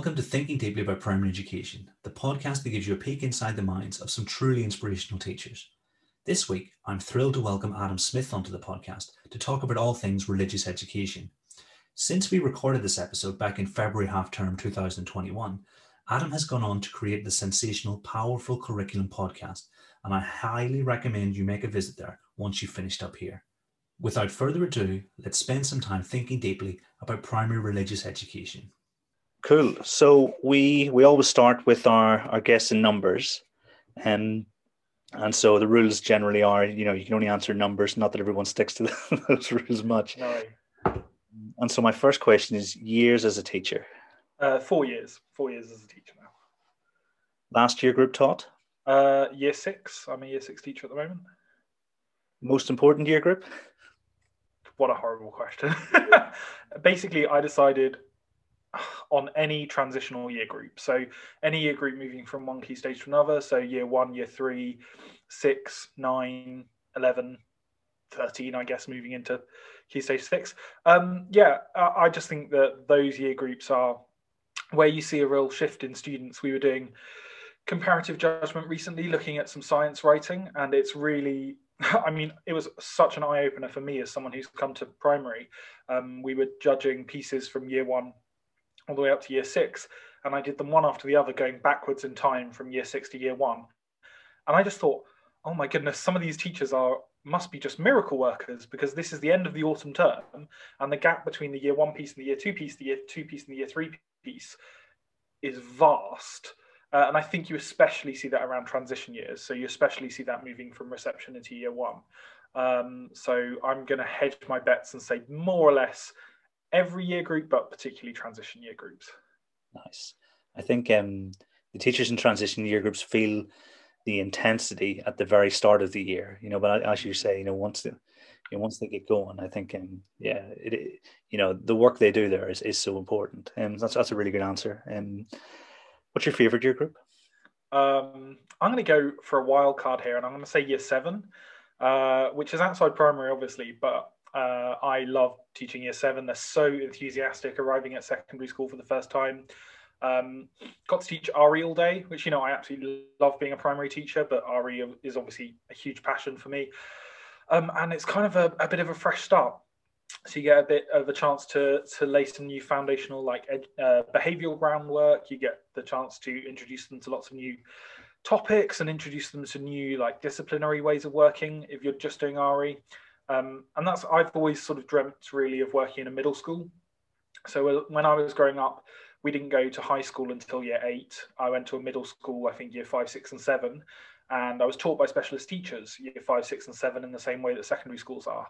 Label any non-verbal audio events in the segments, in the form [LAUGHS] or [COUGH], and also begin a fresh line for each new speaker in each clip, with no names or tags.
Welcome to Thinking Deeply About Primary Education, the podcast that gives you a peek inside the minds of some truly inspirational teachers. This week, I'm thrilled to welcome Adam Smith onto the podcast to talk about all things religious education. Since we recorded this episode back in February half term 2021, Adam has gone on to create the sensational Powerful Curriculum podcast, and I highly recommend you make a visit there once you've finished up here. Without further ado, let's spend some time thinking deeply about primary religious education.
Cool. So we we always start with our our guests in numbers, and and so the rules generally are, you know, you can only answer numbers. Not that everyone sticks to [LAUGHS] those rules much.
No.
And so my first question is years as a teacher.
Uh, four years. Four years as a teacher now.
Last year group taught.
Uh, year six. I'm a year six teacher at the moment.
Most important year group.
What a horrible question. [LAUGHS] Basically, I decided [SIGHS] on any transitional year group. So any year group moving from one key stage to another. So year one, year three, six, nine, 11, 13, I guess, moving into key stage six. Um, yeah, I just think that those year groups are where you see a real shift in students. We were doing comparative judgment recently, looking at some science writing, and it's really [LAUGHS] I mean, it was such an eye opener for me as someone who's come to primary. Um, we were judging pieces from year one all the way up to year six, and I did them one after the other, going backwards in time from year six to year one. And I just thought, oh my goodness, some of these teachers are must be just miracle workers because this is the end of the autumn term, and the gap between the year one piece and the year two piece, the year two piece and the year three piece, is vast. Uh, and I think you especially see that around transition years. So you especially see that moving from reception into year one. Um, so I'm going to hedge my bets and say more or less every year group, but particularly transition year groups.
Nice. I think um, the teachers in transition year groups feel the intensity at the very start of the year, you know. But as you say, you know, once the you know, once they get going, I think, um, yeah, it, it, you know, the work they do there is, is so important, and um, that's that's a really good answer. Um, What's your favorite year group?
Um, I'm going to go for a wild card here, and I'm going to say year seven, uh, which is outside primary, obviously, but uh, I love teaching year seven. They're so enthusiastic arriving at secondary school for the first time. Um, got to teach RE all day, which you know I absolutely love being a primary teacher, but RE is obviously a huge passion for me. Um, and it's kind of a, a, bit of a fresh start so you get a bit of a chance to to lay some new foundational like uh, behavioral groundwork you get the chance to introduce them to lots of new topics and introduce them to new like disciplinary ways of working if you're just doing re um, and that's i've always sort of dreamt really of working in a middle school so uh, when i was growing up we didn't go to high school until year eight i went to a middle school i think year five six and seven and i was taught by specialist teachers year five six and seven in the same way that secondary schools are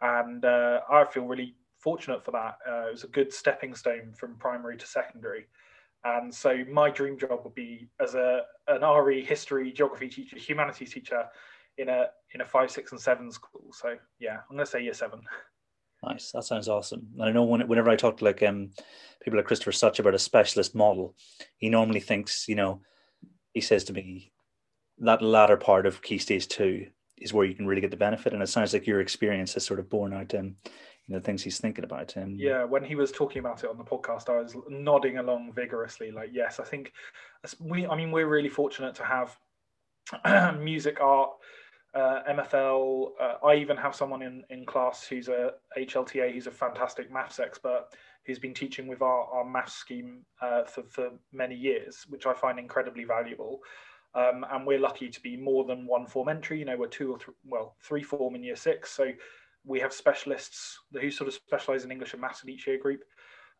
and uh, I feel really fortunate for that. Uh, it was a good stepping stone from primary to secondary. And so my dream job would be as a an RE history, geography teacher, humanities teacher in a in a five, six, and seven school. So yeah, I'm gonna say year seven.
Nice. That sounds awesome. And I know when, whenever I talk to like um people like Christopher Such about a specialist model, he normally thinks, you know, he says to me that latter part of key stage two is where you can really get the benefit. And it sounds like your experience has sort of borne out um, you know things he's thinking about. Um,
yeah, when he was talking about it on the podcast, I was nodding along vigorously. Like, yes, I think we. I mean, we're really fortunate to have [CLEARS THROAT] music, art, uh, MFL. Uh, I even have someone in in class who's a HLTA. He's a fantastic maths expert who's been teaching with our, our maths scheme uh, for, for many years, which I find incredibly valuable. Um, and we're lucky to be more than one form entry. You know, we're two or th- well, three form in year six. So we have specialists who sort of specialize in English and maths in each year group.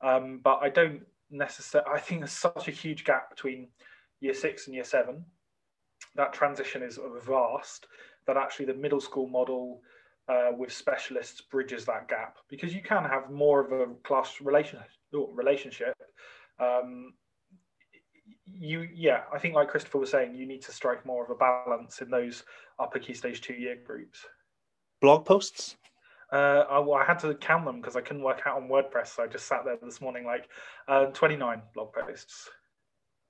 Um, but I don't necessarily, I think there's such a huge gap between year six and year seven. That transition is vast that actually the middle school model uh, with specialists bridges that gap because you can have more of a class relation, relationship um, you yeah i think like christopher was saying you need to strike more of a balance in those upper key stage two year groups
blog posts
uh, I, well, I had to count them because I couldn't work out on WordPress. So I just sat there this morning, like uh, 29 blog posts.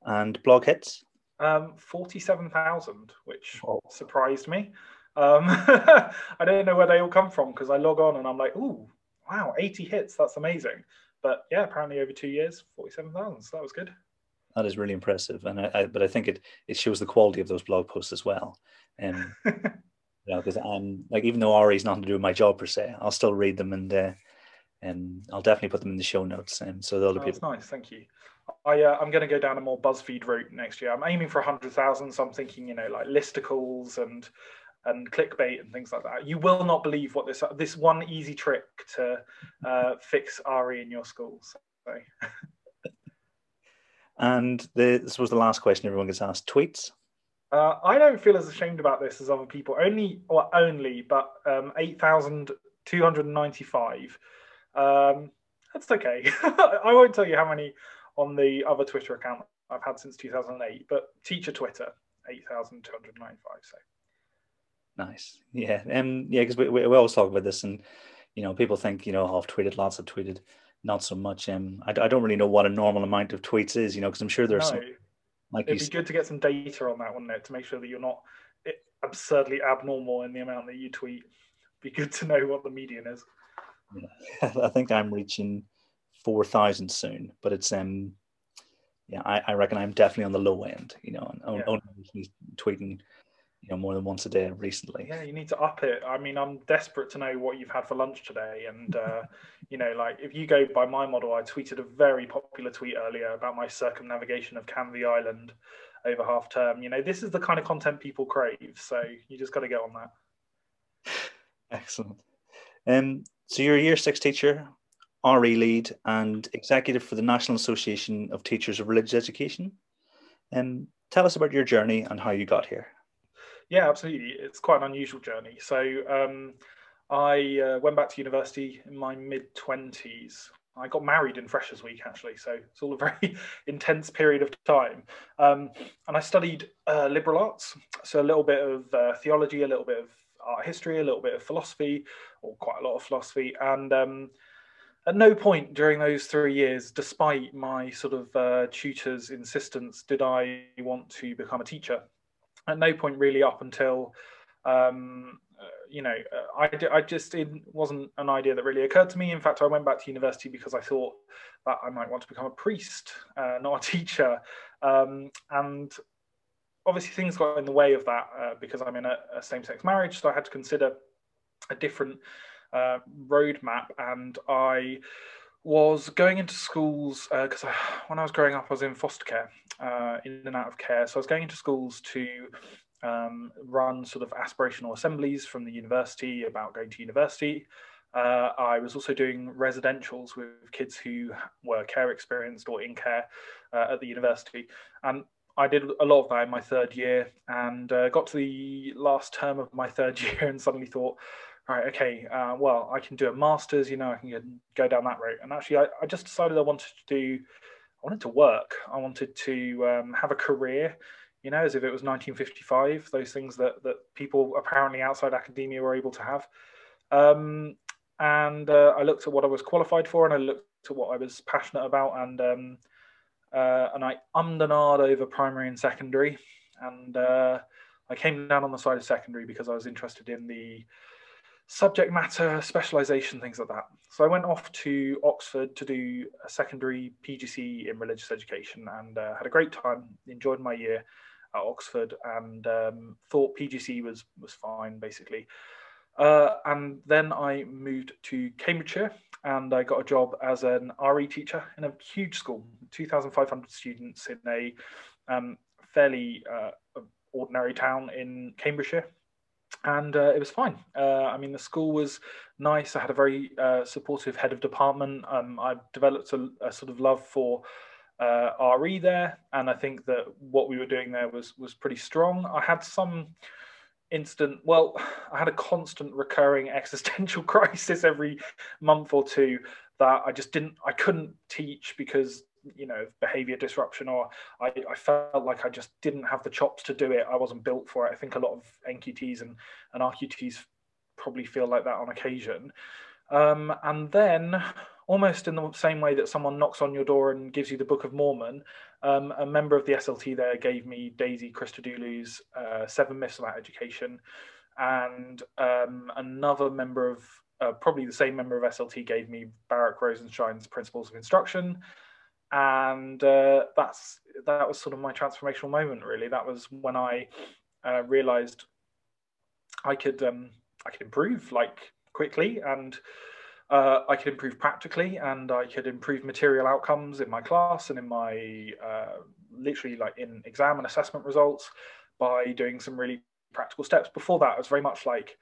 And blog hits?
Um, 47,000, which oh. surprised me. Um, [LAUGHS] I don't know where they all come from because I log on and I'm like, ooh, wow, 80 hits. That's amazing. but yeah, apparently over two years, forty-seven thousand. So that was good.
That is really impressive, and I, I, but I think it it shows the quality of those blog posts as well. And [LAUGHS] you know, because I'm like, even though RE is nothing to do with my job per se, I'll still read them and uh, and I'll definitely put them in the show notes. And so the other
oh,
people.
That's nice, thank you. I uh, I'm going to go down a more BuzzFeed route next year. I'm aiming for hundred thousand, so I'm thinking, you know, like listicles and and clickbait and things like that. You will not believe what this this one easy trick to uh, fix RE in your schools. So. [LAUGHS]
and the, this was the last question everyone gets asked: tweets.
Uh, I don't feel as ashamed about this as other people. Only, or only, but um, eight thousand two hundred ninety-five. Um, that's okay. [LAUGHS] I won't tell you how many on the other Twitter account I've had since 2008, but teacher Twitter, 8,295. So
nice. Yeah. Um, yeah, because we, we, we, always talk about this, and, you know, people think, you know, oh, I've tweeted lots, I've tweeted not so much. Um, I, I don't really know what a normal amount of tweets is, you know, because I'm sure there's no. some.
Like It'd be good to get some data on that, wouldn't it, to make sure that you're not absurdly abnormal in the amount that you tweet. Be good to know what the median is.
Yeah. [LAUGHS] I think I'm reaching four thousand soon, but it's um yeah, I, I reckon I'm definitely on the low end, you know, and yeah. only tweeting, you know, more than once a day recently.
Yeah, you need to up it. I mean, I'm desperate to know what you've had for lunch today. And, uh, [LAUGHS] you know, like if you go by my model, I tweeted a very popular tweet earlier about my circumnavigation of Canvey Island over half term. You know, this is the kind of content people crave. So you just got to get on that. [LAUGHS]
Excellent. Um, so you're a year six teacher. RE lead and executive for the National Association of Teachers of Religious Education. Um, tell us about your journey and how you got here.
Yeah, absolutely. It's quite an unusual journey. So um, I uh, went back to university in my mid 20s. I got married in Freshers Week, actually. So it's all a very [LAUGHS] intense period of time. Um, and I studied uh, liberal arts. So a little bit of uh, theology, a little bit of art history, a little bit of philosophy, or quite a lot of philosophy. And um, at no point during those three years, despite my sort of uh, tutor's insistence, did I want to become a teacher. At no point really up until, um, uh, you know, uh, I, I just, it wasn't an idea that really occurred to me. In fact, I went back to university because I thought that I might want to become a priest, uh, not a teacher. Um, and obviously things got in the way of that uh, because I'm in a, a same-sex marriage. So I had to consider a different uh, roadmap, and I was going into schools because uh, when I was growing up, I was in foster care, uh, in and out of care. So I was going into schools to um, run sort of aspirational assemblies from the university about going to university. Uh, I was also doing residentials with kids who were care experienced or in care uh, at the university. And I did a lot of that in my third year and uh, got to the last term of my third [LAUGHS] year and suddenly thought, right, okay, uh, well, I can do a master's, you know, I can get, go down that route. And actually, I, I, just decided I wanted to do, I wanted to work. I wanted to um, have a career, you know, as if it was 1955, those things that, that people apparently outside academia were able to have. Um, and uh, I looked at what I was qualified for and I looked at what I was passionate about. And, um, uh, and I ummed and ahed over primary and secondary. And uh, I came down on the side of secondary because I was interested in the subject matter, specialization, things like that. So I went off to Oxford to do a secondary PGC in religious education and uh, had a great time, enjoyed my year at Oxford and um, thought PGC was, was fine basically. Uh, and then I moved to Cambridgeshire and I got a job as an RE teacher in a huge school, 2,500 students in a um, fairly uh, ordinary town in Cambridgeshire and uh, it was fine. Uh, I mean, the school was nice. I had a very uh, supportive head of department. Um, I developed a, a, sort of love for uh, RE there, and I think that what we were doing there was was pretty strong. I had some instant. Well, I had a constant, recurring [LAUGHS] existential crisis every month or two that I just didn't. I couldn't teach because you know behavior disruption or I, I felt like I just didn't have the chops to do it. I wasn't built for it. I think a lot of NQTs and, and RQTs probably feel like that on occasion. Um, and then almost in the same way that someone knocks on your door and gives you the Book of Mormon um, a member of the SLT there gave me Daisy Christodoulou's uh, Seven Myths About Education. And um, another member of uh, probably the same member of SLT gave me Baruch Rosenshine's Principles of Instruction, and uh, that's that was sort of my transformational moment. Really, that was when I uh, realized I could um, I could improve like quickly and. Uh, I could improve practically and I could improve material outcomes in my class and in my uh, literally like in exam and assessment results by doing some really practical steps. Before that, I was very much like,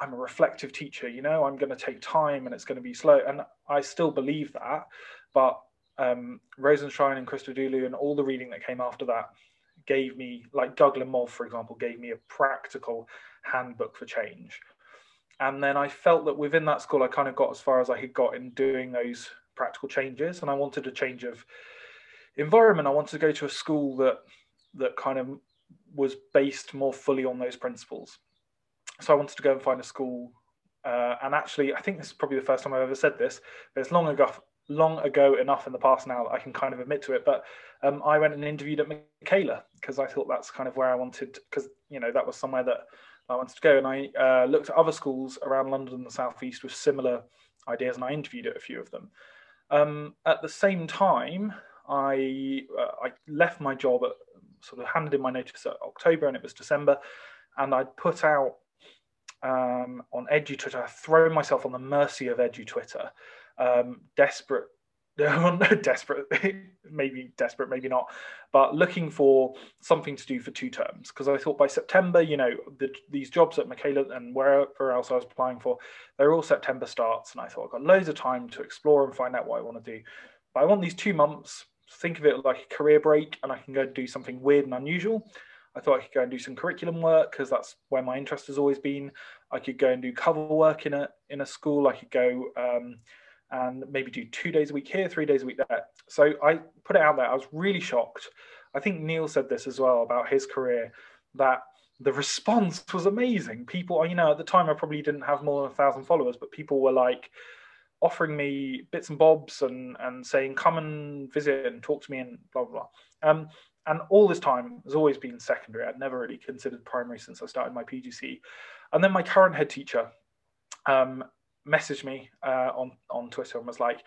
I'm a reflective teacher, you know, I'm going to take time and it's going to be slow. And I still believe that. But um, Rosenshine and Christodoulou and all the reading that came after that gave me, like Doug Lemov, for example, gave me a practical handbook for change. And then I felt that within that school, I kind of got as far as I had got in doing those practical changes. And I wanted a change of environment. I wanted to go to a school that that kind of was based more fully on those principles so I wanted to go and find a school. Uh, and actually, I think this is probably the first time I've ever said this, but it's long ago, long ago enough in the past now that I can kind of admit to it. But um, I went and interviewed at Michaela because I thought that's kind of where I wanted, because you know that was somewhere that I wanted to go. And I uh, looked at other schools around London and the southeast with similar ideas, and I interviewed at a few of them. Um, at the same time, I uh, I left my job at sort of handed in my notice at October, and it was December, and I put out um, on EduTwitter. Thrown myself on the mercy of EduTwitter, um, desperate, [LAUGHS] desperate, [LAUGHS] maybe desperate, maybe not, but looking for something to do for two terms. Because I thought by September, you know, the, these jobs at Michaela and wherever else I was applying for, they're all September starts. And I thought I've got loads of time to explore and find out what I want to do. But I want these two months, think of it like a career break, and I can go and do something weird and unusual. I thought I could go and do some curriculum work because that's where my interest has always been. I could go and do cover work in a in a school. I could go um, and maybe do two days a week here, three days a week there. So I put it out there. I was really shocked. I think Neil said this as well about his career that the response was amazing. People, you know, at the time I probably didn't have more than a thousand followers, but people were like offering me bits and bobs and and saying come and visit and talk to me and blah blah. blah. Um, and all this time has always been secondary. I'd never really considered primary since I started my PGC. And then my current head teacher um, messaged me uh, on on Twitter and was like,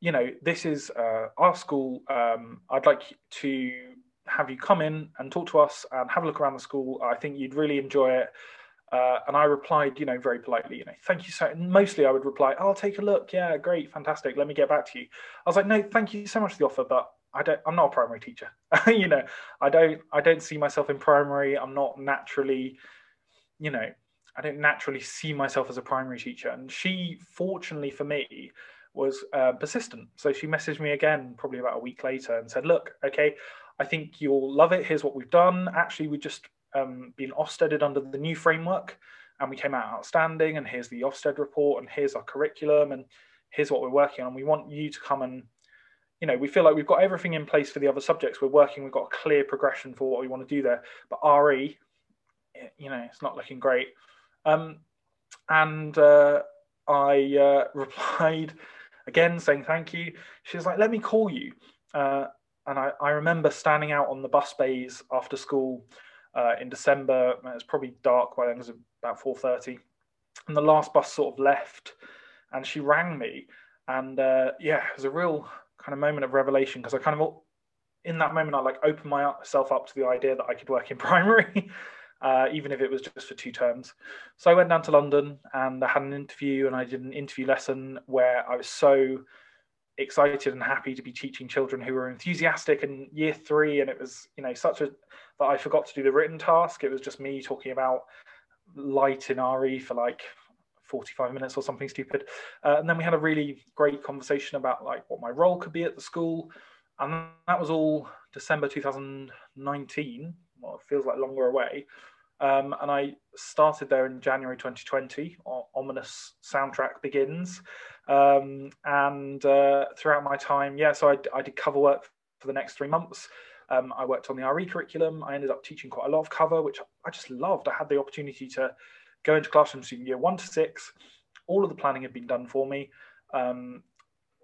you know, this is uh, our school. Um, I'd like to have you come in and talk to us and have a look around the school. I think you'd really enjoy it. Uh, and I replied, you know, very politely, you know, thank you so. Mostly, I would reply, "I'll take a look. Yeah, great, fantastic. Let me get back to you." I was like, "No, thank you so much for the offer, but I don't I'm not a primary teacher. [LAUGHS] you know, I don't I don't see myself in primary. I'm not naturally, you know, I don't naturally see myself as a primary teacher. And she, fortunately for me, was uh, persistent. So she messaged me again probably about a week later and said, "Look, okay, I think you'll love it. Here's what we've done. Actually, we've just um, been Ofsteded under the new framework, and we came out outstanding. And here's the Ofsted report, and here's our curriculum, and here's what we're working on. We want you to come and you know, we feel like we've got everything in place for the other subjects. We're working, we've got a clear progression for what we want to do there. But RE, you know, it's not looking great. Um, and uh, I uh, [LAUGHS] replied again saying thank you. She was like, let me call you. Uh, and I, I, remember standing out on the bus bays after school uh, in December. It was probably dark by then, it was about 4.30. And the last bus sort of left and she rang me. And uh, yeah, it was a real kind of moment of revelation because I kind of in that moment I like opened myself up to the idea that I could work in [LAUGHS] primary, uh, even if it was just for two terms. So I went down to London and I had an interview and I did an interview lesson where I was so excited and happy to be teaching children who were enthusiastic in year three and it was you know such a that I forgot to do the written task. It was just me talking about light in RE for like 45 minutes or something stupid. Uh, and then we had a really great conversation about like what my role could be at the school. And that was all December 2019. Well, it feels like longer away. Um, and I started there in January 2020. ominous soundtrack begins. Um, and uh, throughout my time, yeah, so I, I, did cover work for the next three months. Um, I worked on the RE curriculum. I ended up teaching quite a lot of cover, which I just loved. I had the opportunity to go into classrooms in year one to six. All of the planning had been done for me. Um,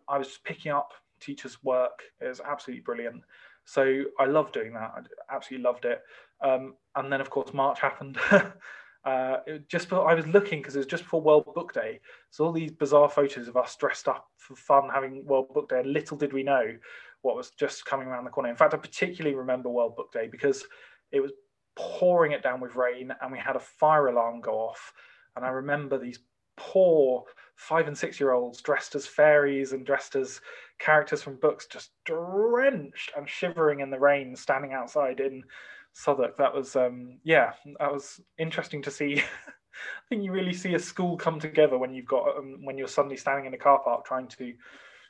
I was picking up teachers' work. It was absolutely brilliant. So I loved doing that. I absolutely loved it. Um, and then, of course, March happened. [LAUGHS] uh, just before, I was looking because it was just before World Book Day. So all these bizarre photos of us dressed up for fun, having World Book Day. And little did we know what was just coming around the corner. In fact, I particularly remember World Book Day because it was pouring it down with rain, and we had a fire alarm go off. And I remember these poor five and six year olds dressed as fairies and dressed as characters from books, just drenched and shivering in the rain, standing outside in Southwark. That was, um, yeah, that was interesting to see. [LAUGHS] I think you really see a school come together when you've got um, when you're suddenly standing in a car park trying to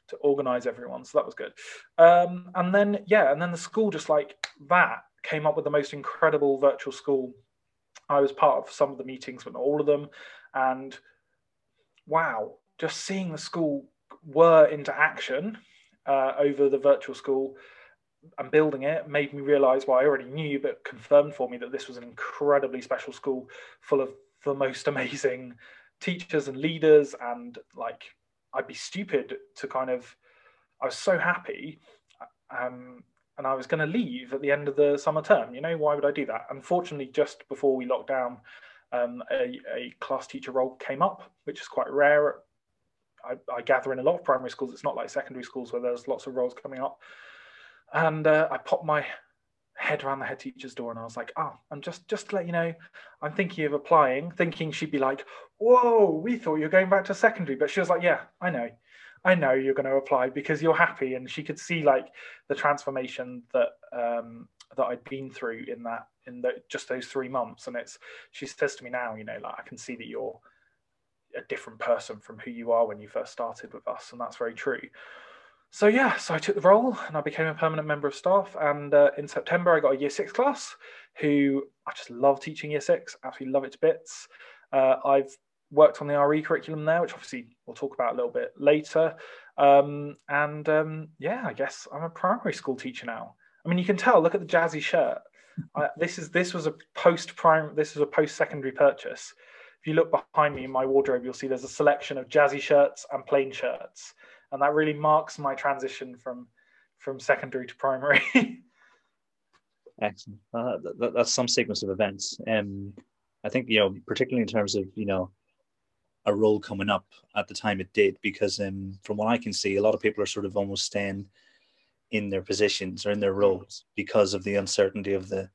to organize everyone. So that was good. Um, and then yeah, and then the school just like that came up with the most incredible virtual school. I was part of some of the meetings, but not all of them. And wow, just seeing the school were into action uh, over the virtual school and building it made me realize what I already knew, but confirmed for me that this was an incredibly special school full of the most [LAUGHS] amazing teachers and leaders. And like, I'd be stupid to kind of, I was so happy. Um, and I was going to leave at the end of the summer term. You know, why would I do that? Unfortunately, just before we locked down, um, a, a, class teacher role came up, which is quite rare. I, I, gather in a lot of primary schools, it's not like secondary schools where there's lots of roles coming up. And uh, I popped my head around the head teacher's door and I was like, oh, I'm just just to let you know, I'm thinking of applying, thinking she'd be like, whoa, we thought you were going back to secondary. But she was like, yeah, I know. I know you're going to apply because you're happy. And she could see like the transformation that um, that I'd been through in that in the, just those three months. And it's she says to me now, you know, like I can see that you're a different person from who you are when you first started with us, and that's very true. So yeah, so I took the role and I became a permanent member of staff. And uh, in September, I got a year six class who I just love teaching year six. Absolutely love it to bits. Uh, I've worked on the RE curriculum there, which obviously we'll talk about a little bit later. Um, and um, yeah, I guess I'm a primary school teacher now. I mean, you can tell. Look at the jazzy shirt. I, this is this was a post prime. This is a post secondary purchase. If you look behind me in my wardrobe, you'll see there's a selection of jazzy shirts and plain shirts, and that really marks my transition from from secondary to primary. [LAUGHS]
Excellent. Uh, that, that's some sequence of events. Um, I think you know, particularly in terms of you know a role coming up at the time it did, because um, from what I can see, a lot of people are sort of almost staying in their positions or in their roles because of the uncertainty of the,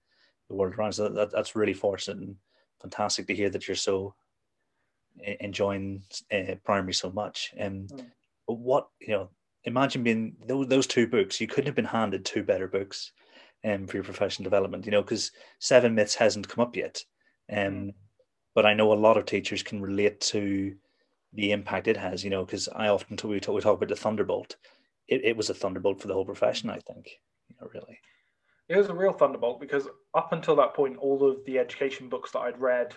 the world around. So that, that's really fortunate and fantastic to hear that you're so enjoying uh, primary so much. Um, mm. But what you know, imagine being those, those two books. You couldn't have been handed two better books um, for your professional development. You know, because Seven Myths hasn't come up yet. Um, mm. But I know a lot of teachers can relate to the impact it has. You know, because I often talk, we talk, we talk about the Thunderbolt it, it was a thunderbolt for the whole profession, I think. You know, really.
It was a real thunderbolt because up until that point, all of the education books that I'd read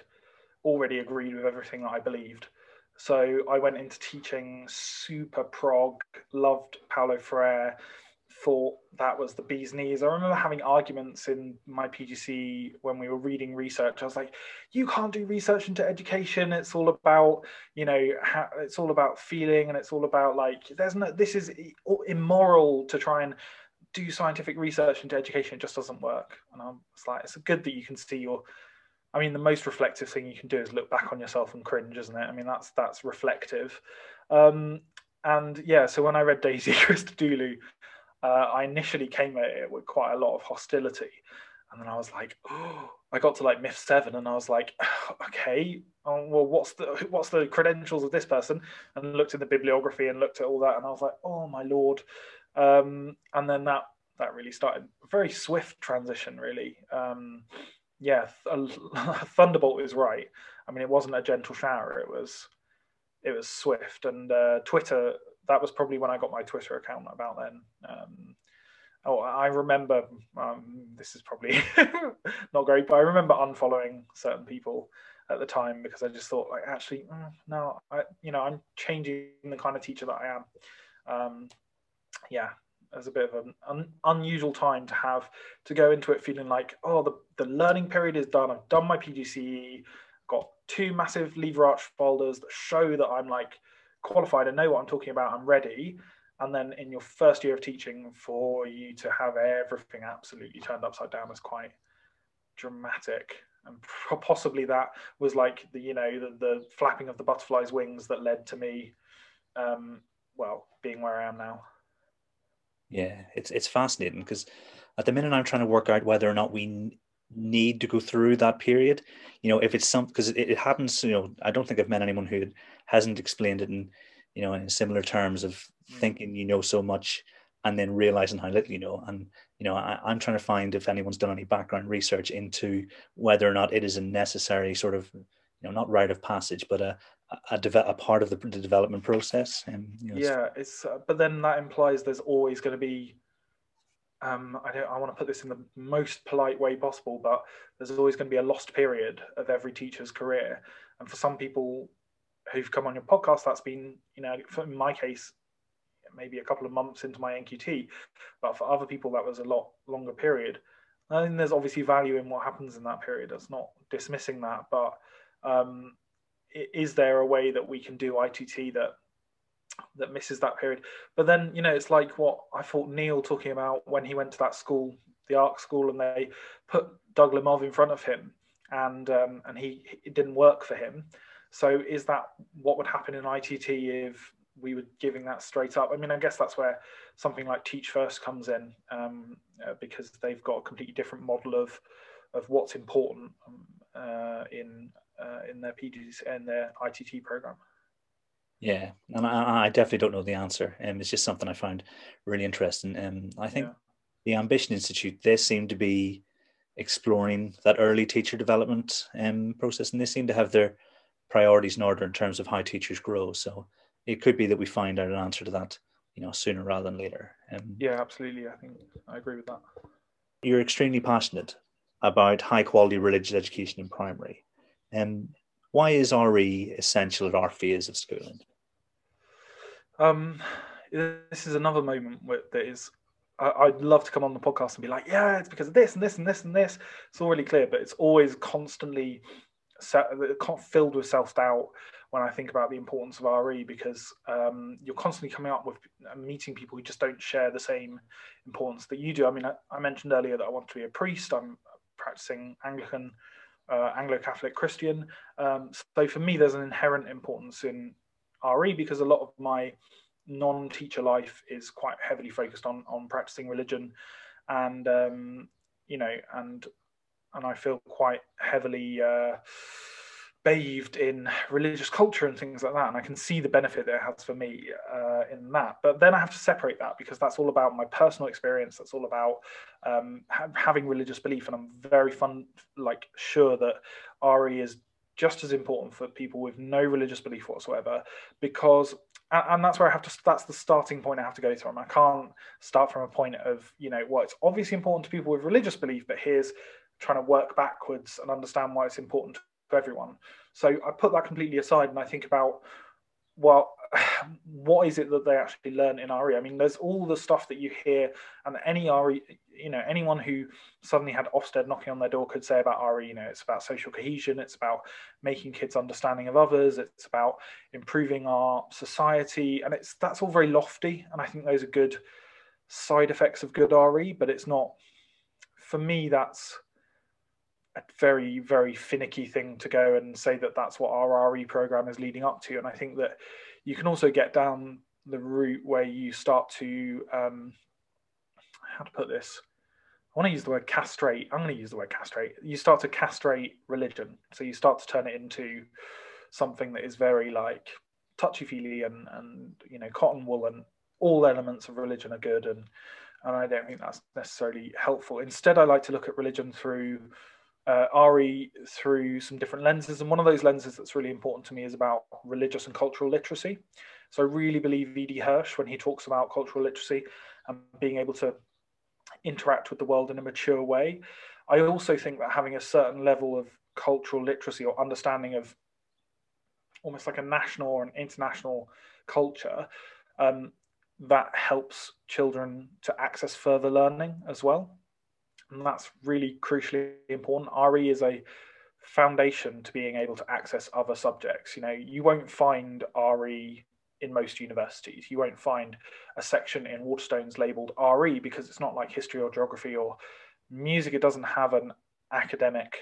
already agreed with everything that I believed. So I went into teaching super prog, loved Paulo Freire, thought that was the bee's knees. I remember having arguments in my PGC when we were reading research. I was like, "You can't do research into education. It's all about, you know, how, it's all about feeling, and it's all about like, there's no. This is immoral to try and do scientific research into education. It just doesn't work." And I'm it's like, it's good that you can see your. I mean, the most reflective thing you can do is look back on yourself and cringe, isn't it? I mean, that's that's reflective. Um, and yeah, so when I read Daisy [LAUGHS] Christodoulou, uh, I initially came at it with quite a lot of hostility. And then I was like, oh, I got to like Myth Seven, and I was like, [SIGHS] okay, um, well, what's the [LAUGHS] what's the credentials of this person? And looked in the bibliography and looked at all that, and I was like, oh my lord. Um, and then that that really started very swift transition, really. Um, yeah, [LAUGHS] Thunderbolt is right. I mean, it wasn't a gentle shower; it was it was swift. And uh, Twitter that was probably when I got my Twitter account about then. Um, oh, I remember um, this is probably [LAUGHS] not great, but I remember unfollowing certain people at the time because I just thought like actually mm, no, I you know I'm changing the kind of teacher that I am. Um, yeah, it was a bit of an un- unusual time to have to go into it feeling like oh the the learning period is done. I've done my PGCE, got two massive lever arch folders that show that I'm like qualified and know what I'm talking about, I'm ready. And then in your first year of teaching, for you to have everything absolutely turned upside down is quite dramatic. and [LAUGHS] possibly that was like the you know the, the flapping of the butterfly's wings that led to me um, well being where i am now
yeah it's it's fascinating because at the minute i'm trying to work out whether or not we need to go through that period. You know if it's some because it, it, happens you know i don't think i've met anyone who hasn't explained it in you know in similar terms of mm. thinking you know so much and then realizing how little you know. And you know I, am trying to find if anyone's done any background research into whether or not it is a necessary sort of you know not rite of passage but a a, de- a part of the, the development process. And
you know, yeah it's, uh, but then that implies there's always going to be um, I don't I want to put this in the most polite way possible, but there's always going to be a lost period of every teacher's career. And for some people who've come on your podcast, that's been, you know, in my case, maybe a couple of months into my NQT, but for other people, that was a lot longer period. I think there's obviously value in what happens in that period. It's not dismissing that, but um, is there a way that we can do ITT that that misses that period? But then you know, it's like what I thought Neil talking about when he went to that school, the ARC school, and they put Doug Lemov in front of him, and um, and he it didn't work for him. So is that what would happen in ITT if we were giving that straight up. I mean, I guess that's where something like Teach First comes in um, uh, because they've got a completely different model of of what's important um, uh, in uh, in their PGs and their ITT program.
Yeah, and I, I, definitely don't know the answer. and um, it's just something I found really interesting. And um, I think yeah. the Ambition Institute they seem to be exploring that early teacher development um, process, and they seem to have their priorities in order in terms of how teachers grow. So it could be that we find out an answer to that, you know, sooner rather than later.
Um, yeah, absolutely. I think I agree with that.
You're extremely passionate about high quality religious education in primary. And um, why is RE essential at our phase of schooling?
Um, this is another moment where that is I'd love to come on the podcast and be like, yeah, it's because of this and this and this and this. It's all really clear, but it's always constantly filled with self doubt when I think about the importance of RE because um, you're constantly coming up with uh, meeting people who just don't share the same importance that you do. I mean, I, I mentioned earlier that I want to be a priest. I'm practicing Anglican, uh, Anglo-Catholic Christian. Um, so for me, there's an inherent importance in RE because a lot of my non-teacher life is quite heavily focused on on practicing religion, and um, you know, and and I feel quite heavily. Uh, bathed in religious culture and things like that. And i can see the benefit that it has for me uh, in that. But then i have to separate that because that's all about my personal experience. That's all about um, ha- having religious belief. And i'm very fun like sure that re is just as important for people with no religious belief whatsoever because and that's where I have to. That's the starting point I have to go from. I can't start from a point of you know well, it's obviously important to people with religious belief, but here's trying to work backwards and understand why it's important to everyone. So I put that completely aside and I think about well, [SIGHS] what is it that they actually learn in RE? I mean, there's all the stuff that you hear, and any RE, you know, anyone who suddenly had Ofsted knocking on their door could say about RE, you know, it's about social cohesion, it's about making kids understanding of others, it's about improving our society, and it's that's all very lofty, and I think those are good side effects of good RE, but it's not. For me, that's a very very finicky thing to go and say that that's what our RE program is leading up to and I think that you can also get down the route where you start to um, how to put this I want to use the word castrate I'm going to use the word castrate you start to castrate religion so you start to turn it into something that is very like touchy feely and and you know cotton wool and all elements of religion are good and and I don't think that's necessarily helpful. Instead, I like to look at religion through uh, through some different lenses. And one of those lenses that's really important to me is about religious and cultural literacy. So I really believe E.D. Hirsch when he talks about cultural literacy and being able to interact with the world in a mature way. I also think that having a certain level of cultural literacy or understanding of almost like a national or an international culture um, that helps children to access further learning as well and that's really crucially important. RE is a foundation to being able to access other subjects. You know, you won't find RE in most universities. You won't find a section in Waterstones labeled RE because it's not like history or geography or music. It doesn't have an academic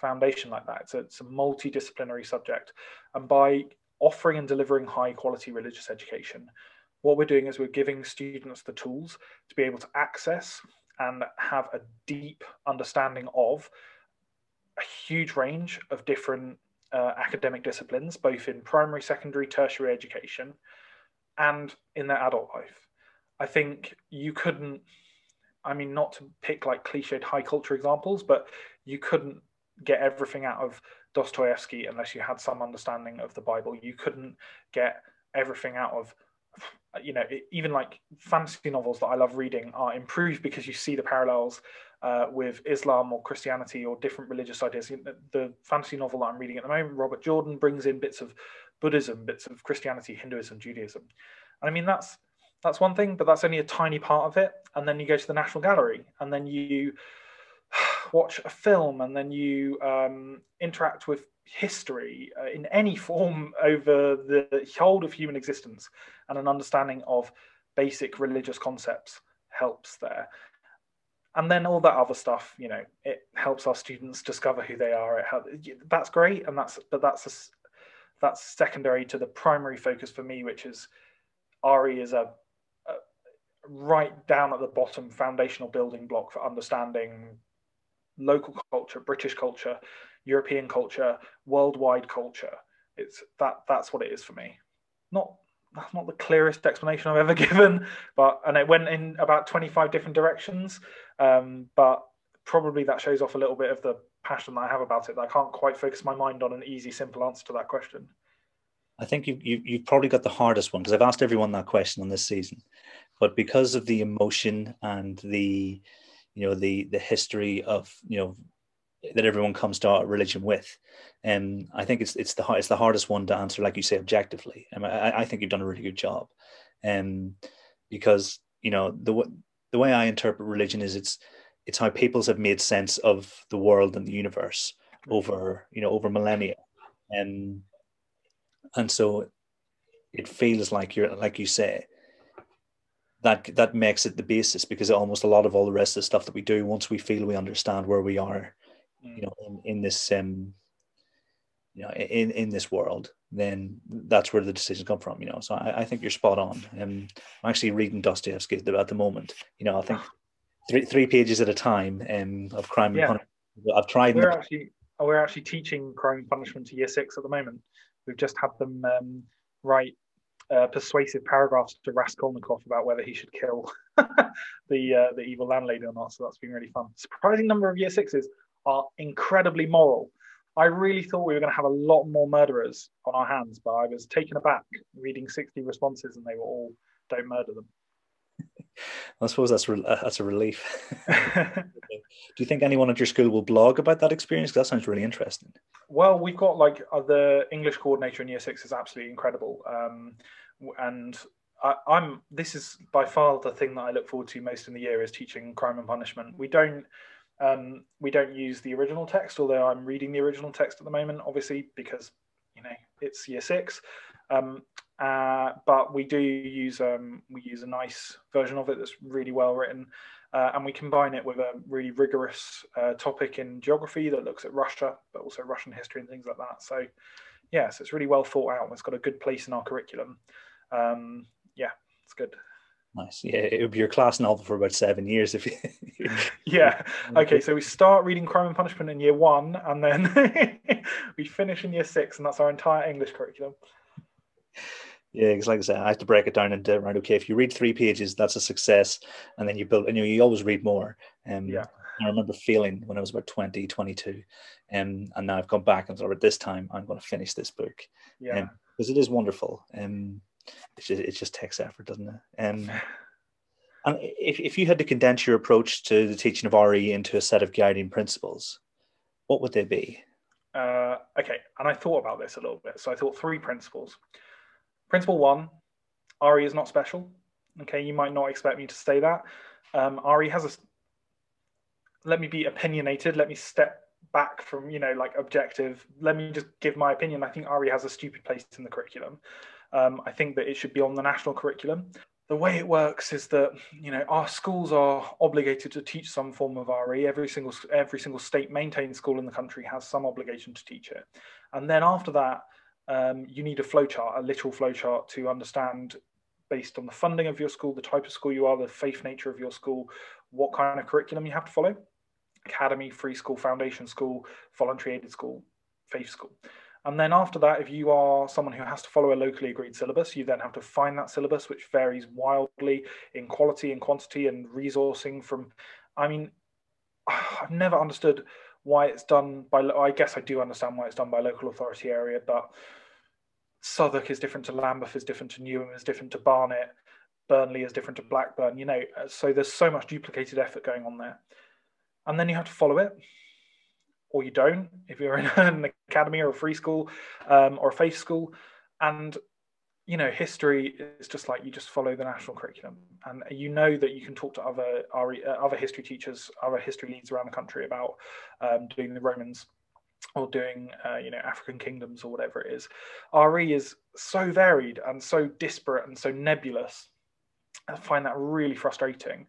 foundation like that. It's a, it's a multidisciplinary subject. And by offering and delivering high quality religious education, what we're doing is we're giving students the tools to be able to access and have a deep understanding of a huge range of different uh, academic disciplines, both in primary, secondary, tertiary education, and in their adult life. I think you couldn't, I mean, not to pick like cliched high culture examples, but you couldn't get everything out of Dostoevsky unless you had some understanding of the Bible. You couldn't get everything out of you know even like fantasy novels that i love reading are improved because you see the parallels uh, with islam or christianity or different religious ideas. The fantasy novel that i'm reading at the moment robert jordan brings in bits of buddhism bits of christianity hinduism judaism. And i mean that's that's one thing but that's only a tiny part of it. And then you go to the national gallery and then you [SIGHS] watch a film and then you um, interact with history uh, in any form [LAUGHS] over the whole of human existence. And an understanding of basic religious concepts helps there and then all that other stuff you know it helps our students discover who they are helps, that's great and that's but that's a, that's secondary to the primary focus for me which is RE is a, a right down at the bottom foundational building block for understanding local culture, British culture, European culture, worldwide culture. It's that that's what it is for me. Not that's not the clearest explanation I've ever [LAUGHS] given, but and it went in about 25 different directions. Um, but probably that shows off a little bit of the passion that I have about it. That I can't quite focus my mind on an easy, simple answer to that question.
I think you, you you've probably got the hardest one because I've asked everyone that question on this season, but because of the emotion and the you know the the history of you know that everyone comes to our religion with. And um, I think it's it's the it's the hardest one to answer, like you say, objectively. I, mean, I, I think you've done a really good job, um, because you know the the way I interpret religion is it's it's how peoples have made sense of the world and the universe over you know over millennia, and and so it feels like you're like you say that that makes it the basis because almost a lot of all the rest of the stuff that we do once we feel we understand where we are you mm. know in, in this um you know in in this world then that's where the decisions come from you know so i, I think you're spot on um, i'm actually reading dostoevsky at the, at the moment you know i think [SIGHS] three three pages at a time um, of crime yeah. and punishment i've tried
we're actually we're actually teaching crime and punishment to year six at the moment we've just had them um, write uh, persuasive paragraphs to Raskolnikov about whether he should kill [LAUGHS] the uh, the evil landlady or not. So that's been really fun. Surprising number of year sixes are incredibly moral. I really thought we were going to have a lot more murderers on our hands, but I was taken aback reading 60 responses and they were all don't murder them.
I suppose that's re- uh, that's a relief. [LAUGHS] [LAUGHS] Do you think anyone at your school will blog about that experience? That sounds really interesting.
Well, we've got like uh, the English coordinator in Year Six is absolutely incredible, um, and I, am This is by far the thing that I look forward to most in the year is teaching crime and punishment. We don't um, we don't use the original text, although I'm reading the original text at the moment, obviously because you know it's Year Six. Um, uh, but we do use um, we use a nice version of it that's really well written, uh, and we combine it with a really rigorous uh, topic in geography that looks at Russia, but also Russian history and things like that. So, yeah, so it's really well thought out. And it's got a good place in our curriculum. Um, yeah, it's good.
Nice. Yeah, it would be your class novel for about seven years if you. [LAUGHS]
yeah. [LAUGHS] Okay, so we start reading Crime and Punishment in year one, and then [LAUGHS] we finish in year six, and that's our entire English curriculum.
Yeah, because like I said, I have to break it down into right. Okay, if you read three pages, that's a success, and then you build. And you, you always read more. Um, yeah. I remember feeling when I was about 20, 22, um, and now I've gone back and thought, at this time, I'm going to finish this book. Yeah. Because um, it is wonderful. Um, it's just, it just takes effort, doesn't it? Um, and if, if you had to condense your approach to the teaching of RE into a set of guiding principles, what would they be?
Uh, okay, and I thought about this a little bit. So I thought three principles. Principle one, RE is not special. Okay, you might not expect me to say that. Um, RE has a. Let me be opinionated. Let me step back from you know like objective. Let me just give my opinion. I think RE has a stupid place in the curriculum. Um, I think that it should be on the national curriculum. the way it works is that you know our schools are obligated to teach some form of RE. Every single every single state maintained school in the country has some obligation to teach it, and then after that, um, you need a flowchart, a literal flowchart to understand based on the funding of your school, the type of school you are, the faith nature of your school, what kind of curriculum you have to follow. Academy, free school, foundation school, voluntary aided school, faith school. And then after that, if you are someone who has to follow a locally agreed syllabus, you then have to find that syllabus, which varies wildly in quality and quantity and resourcing from, I mean, [SIGHS] I've never understood why it's done by, I guess I do understand why it's done by local authority area, but Southwark is different to Lambeth, is different to Newham, is different to Barnet, Burnley is different to Blackburn, you know, uh, so there's so much duplicated effort going on there. And then you have to follow it or you don't if you're in [LAUGHS] an academy or a free school um, or a faith school. And you know, history is just like you just follow the national curriculum, and you know that you can talk to other uh, other history teachers, other history leads around the country about um, doing the Romans or doing uh, you know African kingdoms or whatever it is. RE is so varied and so disparate and so nebulous. I find that really frustrating.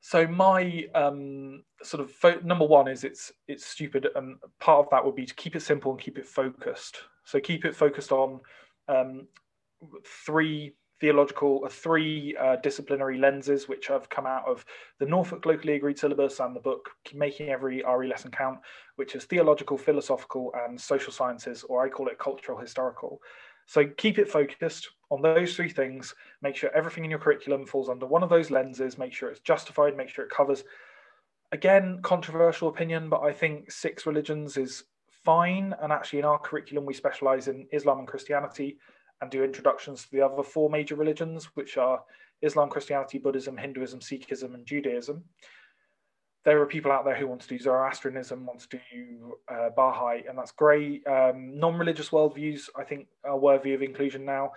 So my um, sort of fo- number one is it's it's stupid, and part of that would be to keep it simple and keep it focused. So keep it focused on um, three theological, uh, three uh, disciplinary lenses, which have come out of the Norfolk locally agreed syllabus and the book Making Every RE Lesson Count, which is theological, philosophical, and social sciences, or I call it cultural historical. So keep it focused on those three things. Make sure everything in your curriculum falls under one of those lenses. Make sure it's justified. Make sure it covers. Again, controversial opinion, but I think six religions is fine. And actually, in our curriculum, we specialize in Islam and Christianity and do introductions to the other four major religions, which are Islam, Christianity, Buddhism, Hinduism, Sikhism, and Judaism there are people out there who want to do Zoroastrianism, want to do uh, Baha'i, and that's great. Um, non-religious worldviews, I think, are worthy of inclusion now,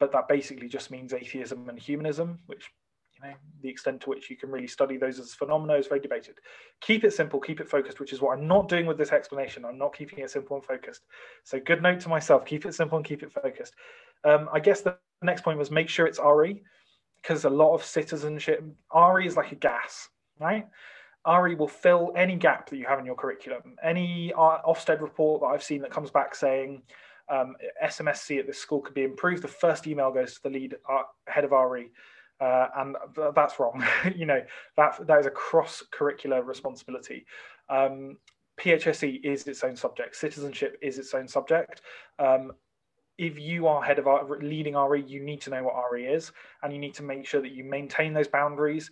but that basically just means atheism and humanism, which you know the extent to which you can really study those as phenomena is very debated. Keep it simple, keep it focused, which is what I'm not doing with this explanation. I'm not keeping it simple and focused. So good note to myself: keep it simple and keep it focused. Um, I guess the next point was make sure it's RE, because a lot of citizenship RE is like a gas, right? RE will fill any gap that you have in your curriculum. Any uh, Ofsted report that I've seen that comes back saying um, SMSC at this school could be improved, the first email goes to the lead uh, head of RE. Uh, and th- that's wrong. [LAUGHS] you know, that, that is a cross curricular responsibility. Um, PHSE is its own subject, citizenship is its own subject. Um, if you are head of our, leading RE, you need to know what RE is, and you need to make sure that you maintain those boundaries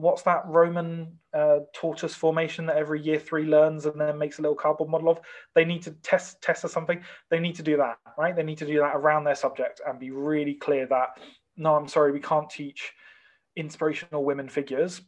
what's that Roman uh, tortoise formation that every year three learns and then makes a little cardboard model of? They need to testudo or something. They need to do that, right? They need to do that around their subject and be really clear that no, I'm sorry, we can't teach inspirational women figures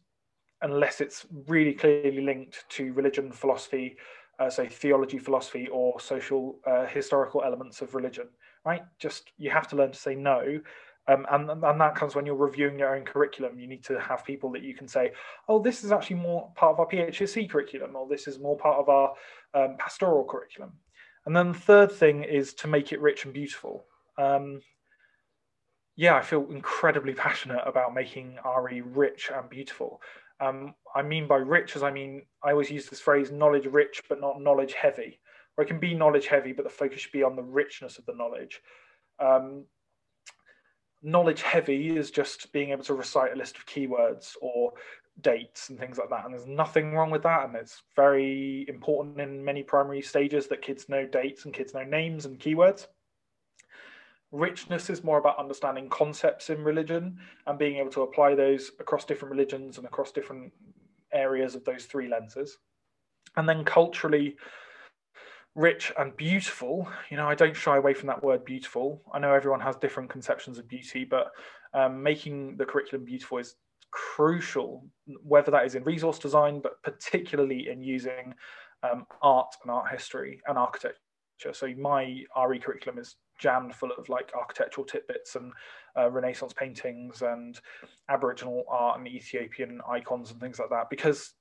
unless it's really clearly linked to religion, philosophy, uh, say theology, philosophy, or social uh, historical elements of religion, right? Just you have to learn to say no um, and, and that comes when you're reviewing your own curriculum. You need to have people that you can say, oh, this is actually more part of our PHSE curriculum, or this is more part of our um, pastoral curriculum. And then the third thing is to make it rich and beautiful. Um, yeah, I feel incredibly [LAUGHS] passionate about making RE rich and beautiful. Um, I mean by rich as I mean, I always use this phrase knowledge rich, but not knowledge heavy. Or it can be knowledge heavy, but the focus should be on the richness of the knowledge. Um, knowledge heavy is just being able to recite a list of keywords or dates and things like that. And there's nothing wrong with that. And it's very important in many primary stages that kids know dates and kids know names and keywords. Richness is more about understanding concepts in religion and being able to apply those across different religions and across different areas of those three lenses. And then culturally, rich and beautiful. You know, I don't shy away from that word beautiful. I know everyone has different conceptions of beauty, but um, making the curriculum beautiful is crucial, whether that is in resource design, but particularly in using um, art and art history and architecture. So my RE curriculum is jammed full of like architectural tidbits and uh, Renaissance paintings and Aboriginal art and Ethiopian icons and things like that because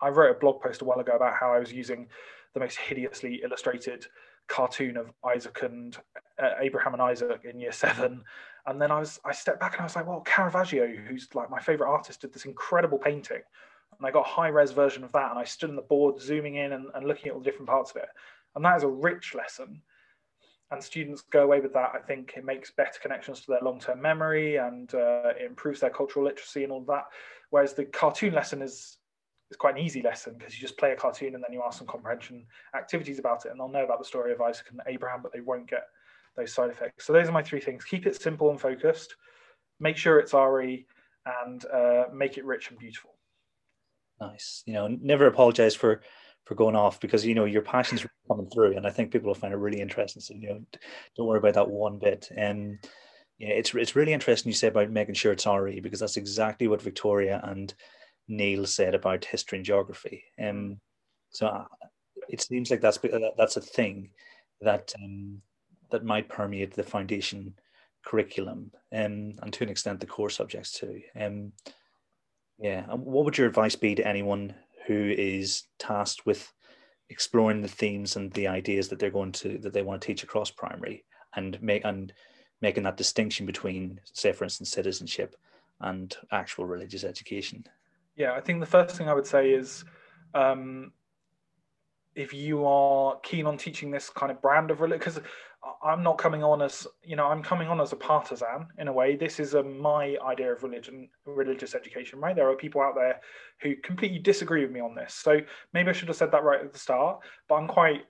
I wrote a blog post a while ago about how I was using the most hideously illustrated cartoon of Isaac and uh, Abraham and Isaac in year seven. And then I was I stepped back and I was like, well, Caravaggio, who's like my favorite artist, did this incredible painting. And I got a high res version of that. And I stood on the board, zooming in and, and looking at all the different parts of it. And that is a rich lesson. And students go away with that. I think it makes better connections to their long term memory and uh, it improves their cultural literacy and all that. Whereas the cartoon lesson is is quite an easy lesson because you just play a cartoon and then you ask some comprehension activities about it and they'll know about the story of Isaac and Abraham, but they won't get those side effects. So those are my three things. Keep it simple and focused, make sure it's RE and uh, make it rich and beautiful.
Nice. You know, never apologize for for going off because you know your passion's coming through, and I think people will find it really interesting. So you know, don't worry about that one bit. And um, yeah, it's it's really interesting you say about making sure it's RE because that's exactly what Victoria and Neil said about history and geography. Um, so uh, it seems like that's that's a thing that um, that might permeate the foundation curriculum um, and to an extent the core subjects too. Um, yeah, what would your advice be to anyone who is tasked with exploring the themes and the ideas that they're going to that they want to teach across primary and make and making that distinction between, say, for instance, citizenship and actual religious education?
Yeah, I think the first thing I would say is um, if you are keen on teaching this kind of brand of religion, because I'm not coming on as you know I'm coming on as a partisan in a way. This is a, my idea of religion, religious education, right? There are people out there who completely disagree with me on this. So maybe I should have said that right at the start. But I'm quite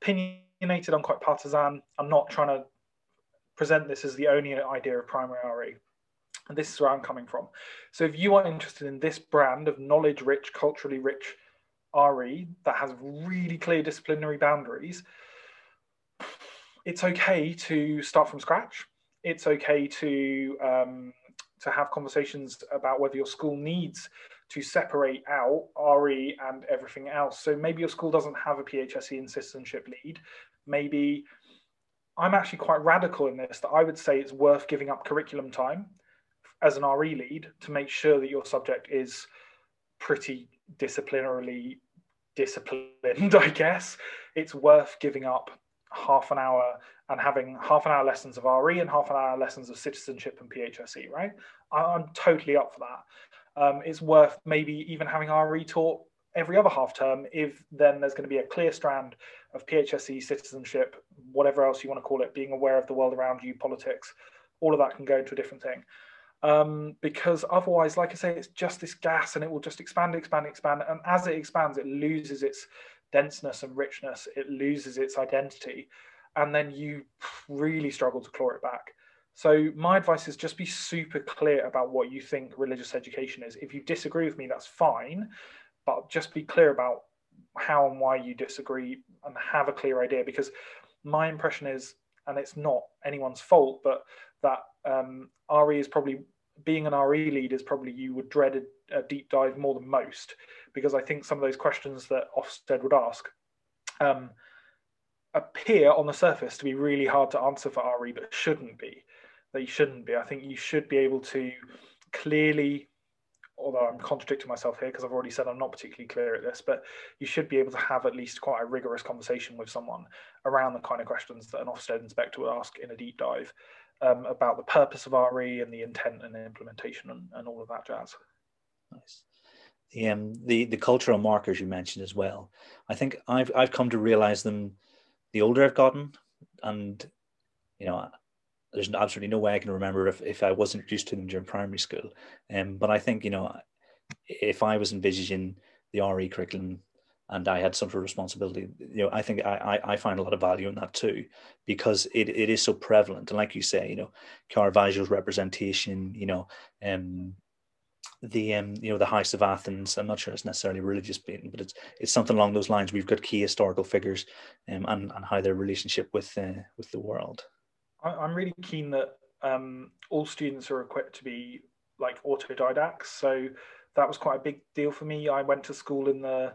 opinionated. I'm quite partisan. I'm not trying to present this as the only idea of primary RE. And this is where I'm coming from. So if you are interested in this brand of knowledge rich, culturally rich RE that has really clear disciplinary boundaries, it's okay to start from scratch. It's okay to um, to have conversations about whether your school needs to separate out RE and everything else. So maybe your school doesn't have a PHSE and citizenship lead. Maybe I'm actually quite radical in this that I would say it's worth giving up curriculum time as an RE lead to make sure that your subject is pretty disciplinarily disciplined, [LAUGHS] I guess. It's worth giving up half an hour and having half an hour lessons of RE and half an hour lessons of citizenship and PHSE, right? I'm totally up for that. Um, it's worth maybe even having RE taught every other half term if then there's going to be a clear strand of PHSE, citizenship, whatever else you want to call it, being aware of the world around you, politics, all of that can go into a different thing um, because otherwise, like I say, it's just this gas and it will just expand, expand, expand. And as it expands, it loses its denseness and richness, it loses its identity. And then you really struggle to claw it back. So, my advice is just be super clear about what you think religious education is. If you disagree with me, that's fine, but just be clear about how and why you disagree and have a clear idea. Because my impression is, and it's not anyone's fault, but that um, RE is probably being an RE lead is probably you would dread a, a, deep dive more than most because I think some of those questions that Ofsted would ask um, appear on the surface to be really hard to answer for RE, but shouldn't be. They shouldn't be. I think you should be able to clearly, although I'm contradicting myself here because I've already said I'm not particularly clear at this, but you should be able to have at least quite a rigorous conversation with someone around the kind of questions that an Ofsted inspector would ask in a deep dive um, about the purpose of RE and the intent and the implementation and, and all of that jazz.
Nice. The, um, the the cultural markers you mentioned as well. I think I've I've come to realize them the older I've gotten, and you know, there's absolutely no way I can remember if, if I wasn't introduced to them during primary school. Um, but I think you know, if I was envisaging the RE curriculum and I had some sort of responsibility. You know, I think I, I, find a lot of value in that too, because it, it is so prevalent. And like you say, you know, Caravaggio's representation, you know, um, the um, you know, the House of Athens. I'm not sure it's necessarily religious but it's it's something along those lines. We've got key historical figures, um, and and how their relationship with uh, with the world.
I'm really keen that um, all students are equipped to be like autodidacts. So that was quite a big deal for me. I went to school in the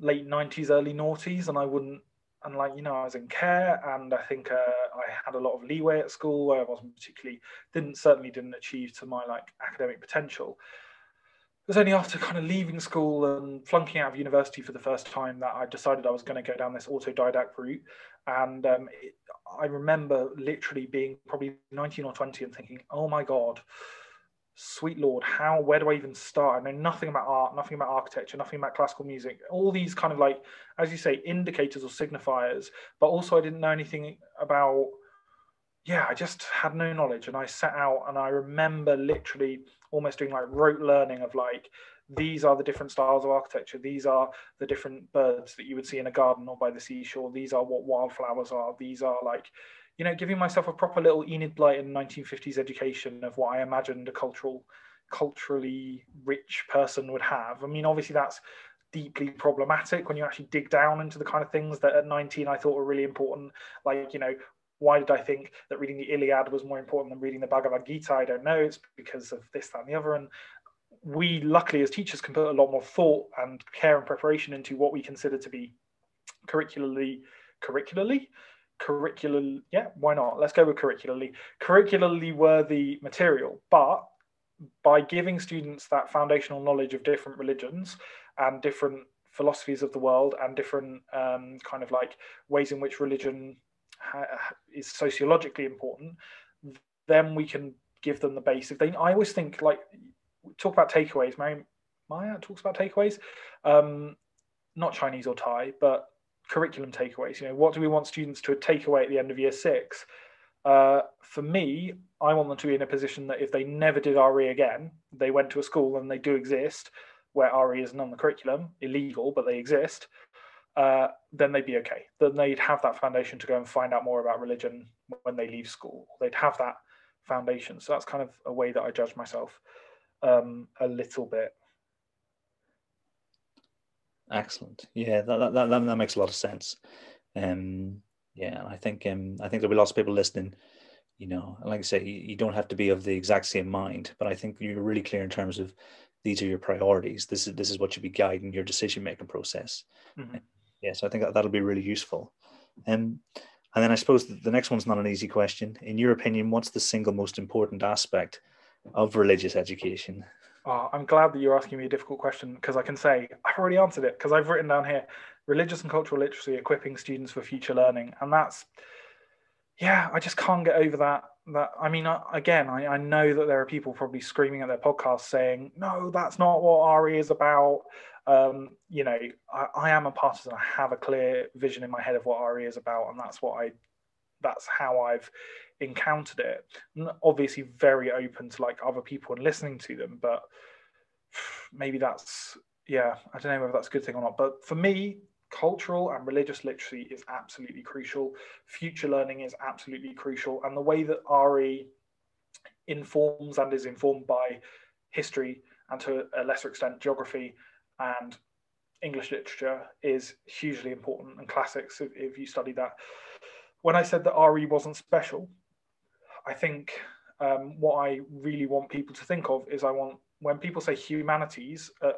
late 90s early noughties and i wouldn't and like you know i was in care and i think uh, i had a lot of leeway at school where i wasn't particularly didn't certainly didn't achieve to my like academic potential It was only after kind of leaving school and flunking out of university for the first time that I decided I was going to go down this autodidact route. And um, it, I remember literally being probably 19 or 20 and thinking, oh my God, sweet Lord, how, where do I even start? I know nothing about art, nothing about architecture, nothing about classical music, all these kind of like, as you say, indicators or signifiers, but also I didn't know anything about yeah, I just had no knowledge. And I set out and I remember literally almost doing like rote learning of like these are the different styles of architecture. These are the different birds that you would see in a garden or by the seashore. These are what wildflowers are. These are like you know giving myself a proper little enid blyton 1950s education of what i imagined a cultural culturally rich person would have i mean obviously that's deeply problematic when you actually dig down into the kind of things that at 19 i thought were really important like you know why did I think that reading the Iliad was more important than reading the Bhagavad Gita? I don't know. It's because of this, that, and the other. And we, luckily, as teachers, can put a lot more thought and care and preparation into what we consider to be curricularly, curricularly, curricular. Yeah, why not? Let's go with curricularly, curricularly worthy material. But by giving students that foundational knowledge of different religions and different philosophies of the world and different um, kind of like ways in which religion is sociologically important, then we can give them the base. If they, I always think like talk about takeaways. Mary Myatt talks about takeaways, um, not Chinese or Thai, but curriculum takeaways. You know, what do we want students to take away at the end of year six? Uh, for me, I want them to be in a position that if they never did RE again, they went to a school and they do exist, where RE isn't on the curriculum, illegal, but they exist uh, then they'd be okay. Then they'd have that foundation to go and find out more about religion when they leave school. They'd have that foundation. So that's kind of a way that I judge myself um, a little bit.
Excellent. Yeah, that, that, that, that makes a lot of sense. Um, yeah, I think um, I think there'll be lots of people listening. You know, like I say, you, you don't have to be of the exact same mind, but I think you're really clear in terms of these are your priorities. This is this is what should be guiding your decision making process. Mm-hmm yeah, so I think that that'll be really useful. Um, and then I suppose the next one's not an easy question. In your opinion, what's the single most important aspect of religious education?
Oh, I'm glad that you're asking me a difficult question because I can say I've already answered it because I've written down here religious and cultural literacy equipping students for future learning. And that's, yeah, I just can't get over that. That I mean, again, I, I know that there are people probably screaming at their podcast saying, no, that's not what RE is about um, you know, I, I, am a partisan. I have a clear vision in my head of what RE is about, and that's what I, that's how I've encountered it. Obviously, very open to like other people and listening to them, but [SIGHS] maybe that's yeah, I don't know whether that's a good thing or not. But for me, cultural and religious literacy is absolutely crucial. Future learning is absolutely crucial, and the way that RE informs and is informed by history and to a lesser extent geography and English literature is hugely important and classics if, if you study that. When I said that RE wasn't special, I think um, what I really want people to think of is I want when people say humanities uh,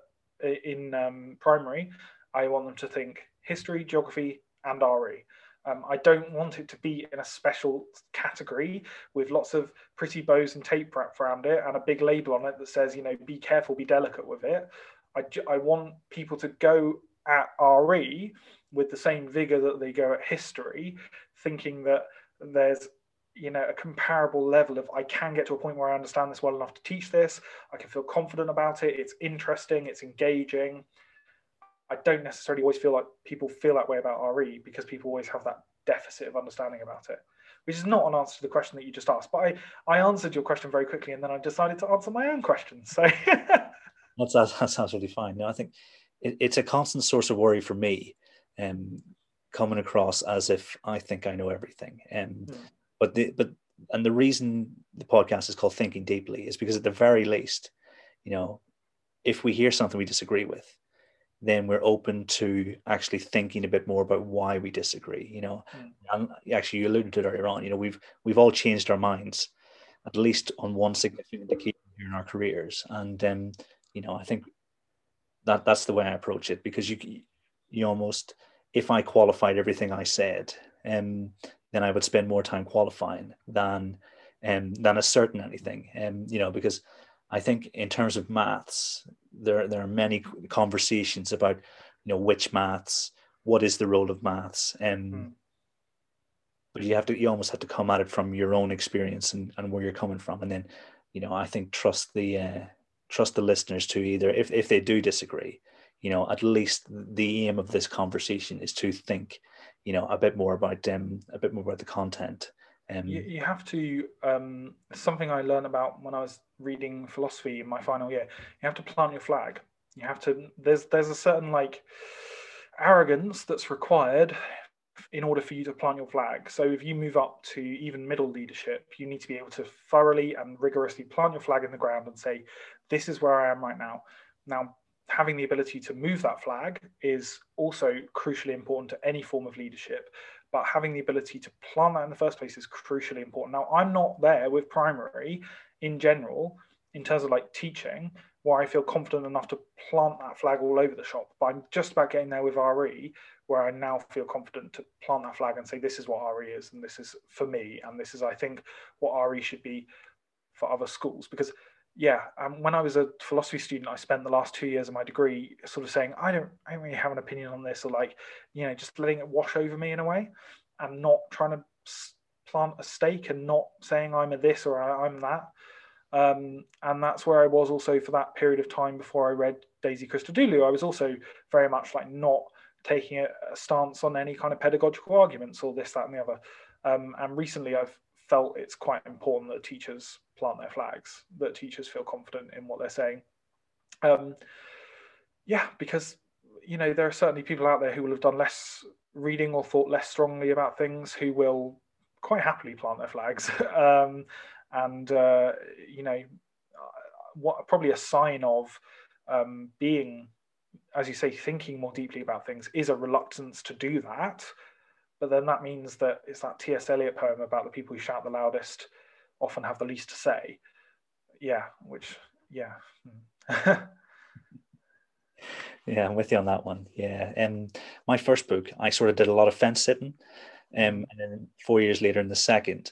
in um, primary, I want them to think history, geography, and RE. Um, I don't want it to be in a special category with lots of pretty bows and tape wrapped around it and a big label on it that says, you know, be careful, be delicate with it. I, I want people to go at RE with the same vigor that they go at history, thinking that there's you know a comparable level of I can get to a point where I understand this well enough to teach this. I can feel confident about it. It's interesting. It's engaging. I don't necessarily always feel like people feel that way about RE because people always have that deficit of understanding about it, which is not an answer to the question that you just asked. But I, I answered your question very quickly and then I decided to answer my own question. So [LAUGHS]
That's that, that sounds really fine. No, I think it, it's a constant source of worry for me, um, coming across as if I think I know everything. Um, mm. but the but and the reason the podcast is called Thinking Deeply is because at the very least, you know, if we hear something we disagree with, then we're open to actually thinking a bit more about why we disagree. You know, mm. and actually you alluded to it earlier on. You know, we've we've all changed our minds, at least on one significant occasion in our careers, and um, you know, I think that that's the way I approach it because you you almost if I qualified everything I said, um, then I would spend more time qualifying than um, than asserting anything. Um, you know, because I think in terms of maths, there there are many conversations about you know which maths, what is the role of maths, and mm. but you have to you almost have to come at it from your own experience and, and where you're coming from, and then you know I think trust the uh, trust the listeners to either if if they do disagree, you know at least the aim of this conversation is to think you know a bit more about them um, a bit more about the content
um, you, you have to um, something I learned about when I was reading philosophy in my final year. You have to plant your flag. You have to. There's there's a certain like arrogance that's required in order for you to plant your flag. So if you move up to even middle leadership, you need to be able to thoroughly and rigorously plant your flag in the ground and say, "This is where I am right now." Now, having the ability to move that flag is also crucially important to any form of leadership but having the ability to plant that in the first place is crucially important. Now, I'm not there with primary in general in terms of like teaching where I feel confident enough to plant that flag all over the shop, but I'm just about getting there with RE where I now feel confident to plant that flag and say, this is what RE is, and this is for me, and this is, I think, what RE should be for other schools. Because yeah, um, when I was a philosophy student, I spent the last two years of my degree sort of saying, I don't, I don't really have an opinion on this, or like, you know, just letting it wash over me in a way, and not trying to plant a stake and not saying I'm a this or I'm that. Um, and that's where I was also for that period of time before I read Daisy Christodoulou. I was also very much like not taking a, a stance on any kind of pedagogical arguments or this, that, and the other. Um, and recently, I've felt it's quite important that teachers plant their flags, that teachers feel confident in what they're saying. Um, yeah, because you know there are certainly people out there who will have done less reading or thought less strongly about things who will quite happily plant their flags, [LAUGHS] um, and uh, you know what probably a sign of um, being, as you say, thinking more deeply about things is a reluctance to do that but then that means that it's that T.S. Eliot poem about the people who shout the loudest often have the least to say. Yeah, which, yeah. [LAUGHS]
yeah, I'm with you on that one. Yeah. Um, my first book, I sort of did a lot of fence sitting. Um, and then four years later in the second,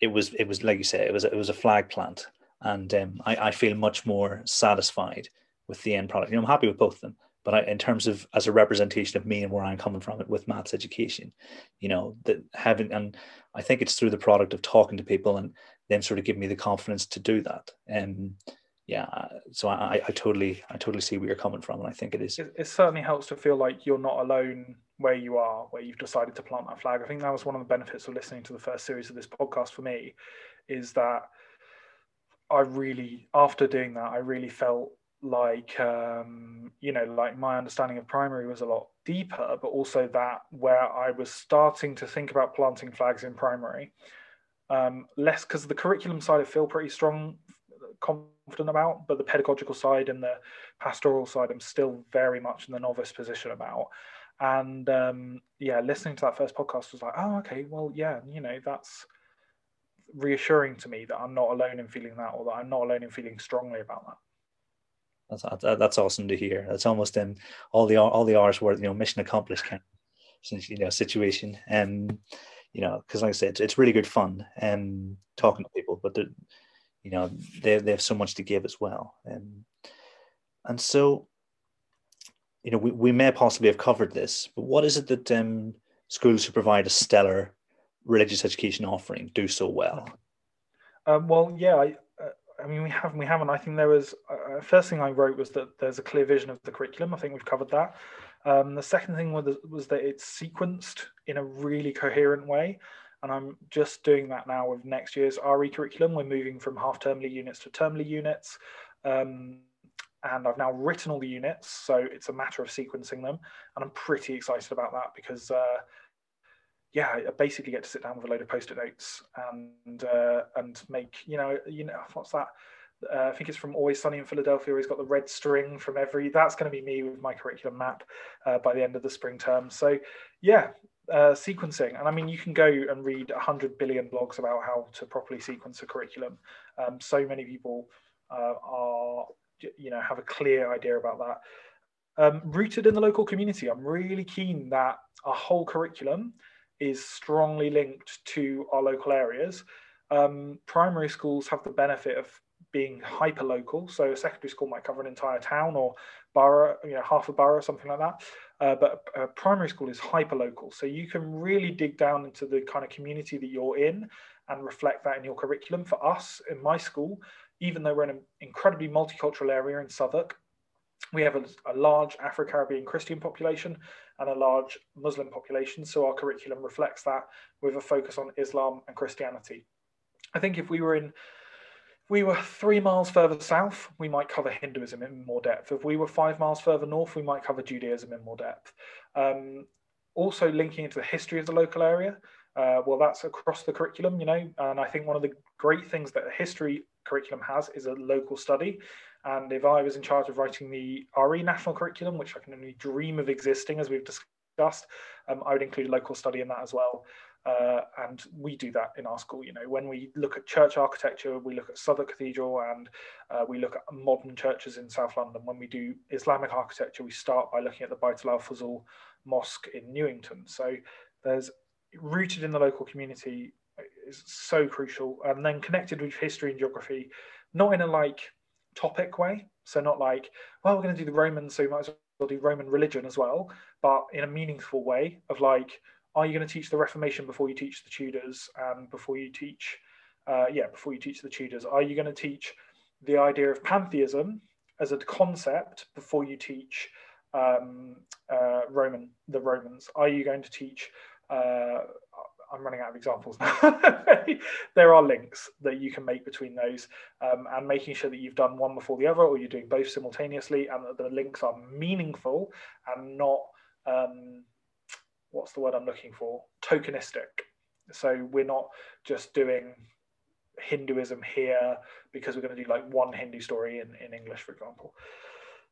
it was, it was like you say, it was, it was a flag plant. And um, I, I feel much more satisfied with the end product. You know, I'm happy with both of them but I, in terms of as a representation of me and where I'm coming from it with maths education, you know, that having and I think it's through the product of talking to people and them sort of give me the confidence to do that. And yeah, so I, I totally I totally see where you're coming from, and I think it is.
It, it certainly helps to feel like you're not alone where you are, where you've decided to plant that flag. I think that was one of the benefits of listening to the first series of this podcast for me, is that I really, after doing that, I really felt like um, you know like my understanding of primary was a lot deeper but also that where i was starting to think about planting flags in primary um, less because the curriculum side i feel pretty strong confident about but the pedagogical side and the pastoral side i'm still very much in the novice position about. And um, yeah listening to that first podcast was like oh okay well yeah you know that's reassuring to me that i'm not alone in feeling that or that i'm not alone in feeling strongly about that
that's that's awesome to hear. That's almost in all the all the hours worth, you know, mission accomplished kind of you know situation. And you know, because like I said, it's, it's really good fun and talking to people, but you know, they they have so much to give as well. And and so, you know, we, we may possibly have covered this, but what is it that um, schools who provide a stellar religious education offering do so well?
Um, well, yeah, I, I mean, we haven't, we haven't. I think there was uh, uh, first thing I wrote was that there's a clear vision of the curriculum. I think we've covered that. Um, the second thing was, was that it's sequenced in a really coherent way, and I'm just doing that now with next year's RE curriculum. We're moving from half termly units to termly units, um, and I've now written all the units, so it's a matter of sequencing them, and I'm pretty excited about that because. Uh, yeah, I basically get to sit down with a load of post-it notes and uh, and make you know you know what's that? Uh, I think it's from Always Sunny in Philadelphia. He's got the red string from every. That's going to be me with my curriculum map uh, by the end of the spring term. So, yeah, uh, sequencing. And I mean, you can go and read 100 billion blogs about how to properly sequence a curriculum. Um, so many people uh, are, you know, have a clear idea about that. Um, rooted in the local community, I'm really keen that a whole curriculum is strongly linked to our local areas. Um, primary schools have the benefit of being hyper local. So a secondary school might cover an entire town or borough, you know, half a borough, something like that. Uh, but a primary school is hyper local. So you can really dig down into the kind of community that you're in and reflect that in your curriculum. For us in my school, even though we're in an incredibly multicultural area in Southwark, we have a, a large Afro Caribbean Christian population and a large Muslim population. So our curriculum reflects that with a focus on Islam and Christianity. I think if we were in we were three miles further south, we might cover Hinduism in more depth. If we were five miles further north, we might cover Judaism in more depth. Um, also, linking into the history of the local area, uh, well, that's across the curriculum, you know. And I think one of the great things that a history curriculum has is a local study. And if I was in charge of writing the RE national curriculum, which I can only dream of existing, as we've discussed, um, I would include local study in that as well. Uh, and we do that in our school. You know, when we look at church architecture, we look at Southwark Cathedral, and uh, we look at modern churches in South London. When we do Islamic architecture, we start by looking at the Bait al Fuzul Mosque in Newington. So there's rooted in the local community is so crucial, and then connected with history and geography, not in a like topic way. So not like, well, we're going to do the Romans, so we might as well do Roman religion as well, but in a meaningful way of like, are you going to teach the Reformation before you teach the Tudors and before you teach, uh, yeah, before you teach the Tudors? Are you going to teach the idea of pantheism as a concept before you teach um, uh, Roman the Romans? Are you going to teach uh, I'm running out of examples [LAUGHS] there are links that you can make between those um, and making sure that you've done one before the other or you're doing both simultaneously and that the links are meaningful and not, um, what's the word I'm looking for? Tokenistic. So we're not just doing Hinduism here because we're going to do like one Hindu story in, in English, for example.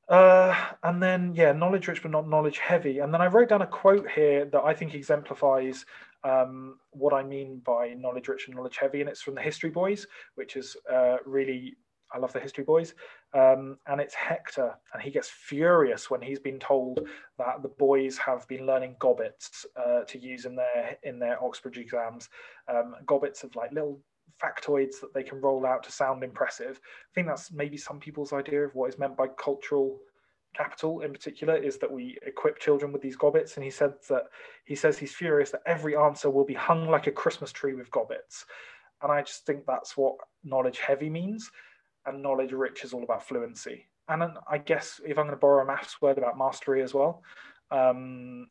Uh, and then, yeah, knowledge rich but not knowledge heavy. And then I wrote down a quote here that I think exemplifies um, what I mean by knowledge rich and knowledge heavy, and it's from the History Boys, which is uh, really I love the History Boys, um, and it's Hector, and he gets furious when he's been told that the boys have been learning gobbets uh, to use in their in their Oxbridge exams. Um, gobbets of like little factoids that they can roll out to sound impressive. I think that's maybe some people's idea of what is meant by cultural capital in particular is that we equip children with these gobbets and he said that he says he's furious that every answer will be hung like a christmas tree with gobbets and i just think that's what knowledge heavy means. And knowledge rich is all about fluency. And i guess if i'm going to borrow a maths word about mastery as well um,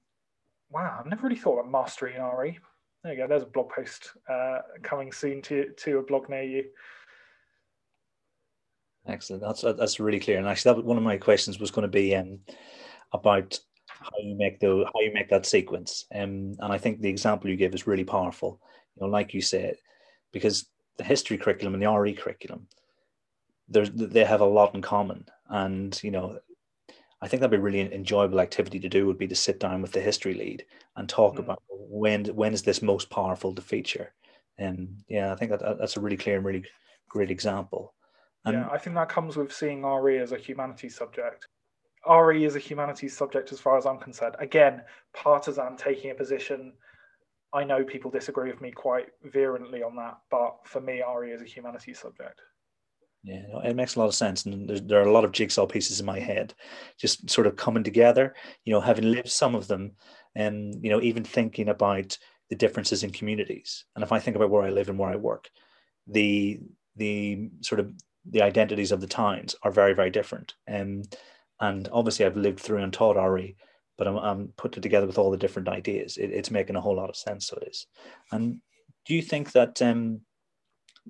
wow i've never really thought about mastery in re there you go there's a blog post uh, coming soon to, to a blog near you
Excellent. That's that's really clear. And actually, that one of my questions was going to be um, about how you make the how you make that sequence. Um, and I think the example you give is really powerful. You know, like you said, because the history curriculum and the RE curriculum, there's they have a lot in common. And you know, I think that'd be really enjoyable activity to do would be to sit down with the history lead and talk mm. about when when is this most powerful to feature. And yeah, I think that that's a really clear and really great example.
And yeah, I think that comes with seeing RE as a humanities subject. RE is a humanities subject as far as I'm concerned. Again, partisan taking a position. I know people disagree with me quite virulently on that, but for me, RE is a humanities subject.
Yeah, it makes a lot of sense, and there are a lot of jigsaw pieces in my head, just sort of coming together. You know, having lived some of them, and you know, even thinking about the differences in communities. And if I think about where I live and where I work, the the sort of the identities of the towns are very, very different. Um, and obviously, I've lived through and taught RE, but I'm, I'm put it together with all the different ideas. It, it's making a whole lot of sense. So it is. And do you think that um,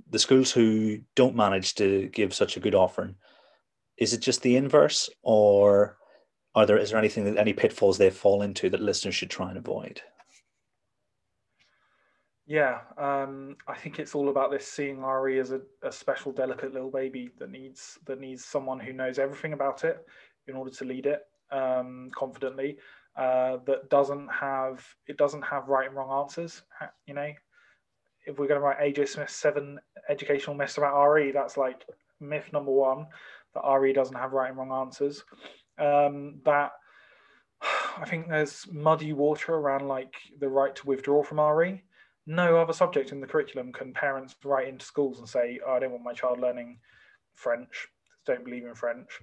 the schools who don't manage to give such a good offering, is it just the inverse, or are there is there anything that any pitfalls they fall into that listeners should try and avoid?
Yeah, um, I think it's all about this seeing RE as a, a, special, delicate little baby that needs that needs someone who knows everything about it in order to lead it um, confidently. Uh, that doesn't have it doesn't have right and wrong answers. You know, if we're going to write AJ Smith's seven educational myths about RE, that's like myth number one that RE doesn't have right and wrong answers. Um, that [SIGHS] I think there's muddy water around like the right to withdraw from RE no other subject in the curriculum can parents write into schools and say, oh, I don't want my child learning French, don't believe in French.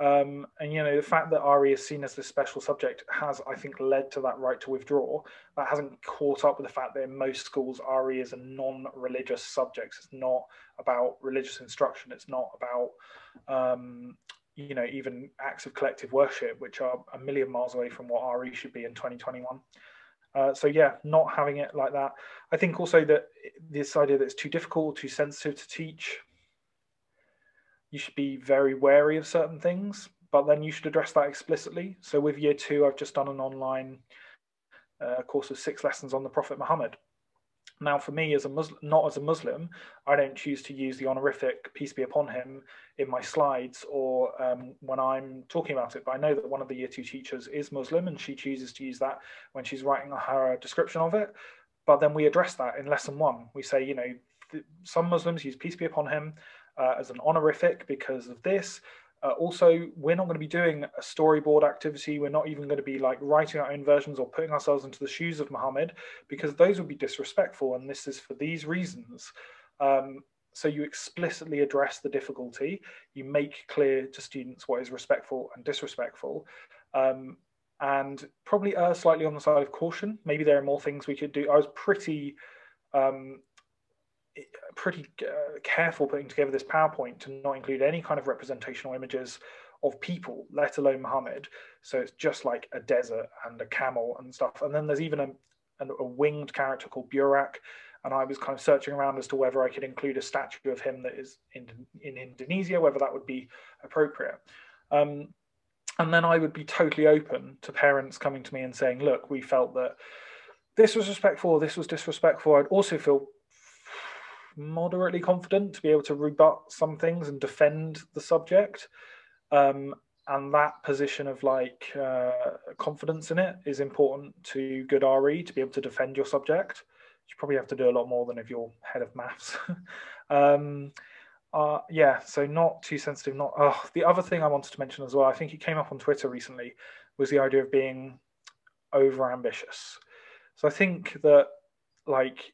Um, and you know the fact that RE is seen as this special subject has, I think, led to that right to withdraw. That hasn't caught up with the fact that in most schools RE is a non-religious subject. It's not about religious instruction. It's not about um, you know even acts of collective worship, which are a million miles away from what RE should be in 2021. Uh, so yeah, not having it like that. I think also that this idea that it's too difficult, too sensitive to teach, you should be very wary of certain things, but then you should address that explicitly. So with year two, I've just done an online uh, course of six lessons on the Prophet Muhammad. Now, for me, as a Muslim, not as a Muslim, I don't choose to use the honorific "peace be upon him" in my slides or um, when I'm talking about it. But I know that one of the year two teachers is Muslim, and she chooses to use that when she's writing her description of it. But then we address that in lesson one. We say, you know, some Muslims use "peace be upon him" uh, as an honorific because of this. Uh, also, we're not going to be doing a storyboard activity. We're not even going to be like writing our own versions or putting ourselves into the shoes of Muhammad because those would be disrespectful. And this is for these reasons. Um, so you explicitly address the difficulty. You make clear to students what is respectful and disrespectful. Um, and probably err slightly on the side of caution. Maybe there are more things we could do. I was pretty um, pretty uh, careful putting together this PowerPoint to not include any kind of representational images of people, let alone Muhammad. So it's just like a desert and a camel and stuff. And then there's even a, a, a winged character called Burak. And I was kind of searching around as to whether I could include a statue of him that is in, in Indonesia, whether that would be appropriate. Um, and then I would be totally open to parents coming to me and saying, look, we felt that this was respectful, this was disrespectful. I'd also feel moderately confident to be able to rebut some things and defend the subject. Um, and that position of like uh, confidence in it is important to good RE to be able to defend your subject. You probably have to do a lot more than if you're head of maths. [LAUGHS] um, uh, yeah, so not too sensitive. Not oh, the other thing I wanted to mention as well. I think it came up on Twitter recently was the idea of being over ambitious. So I think that like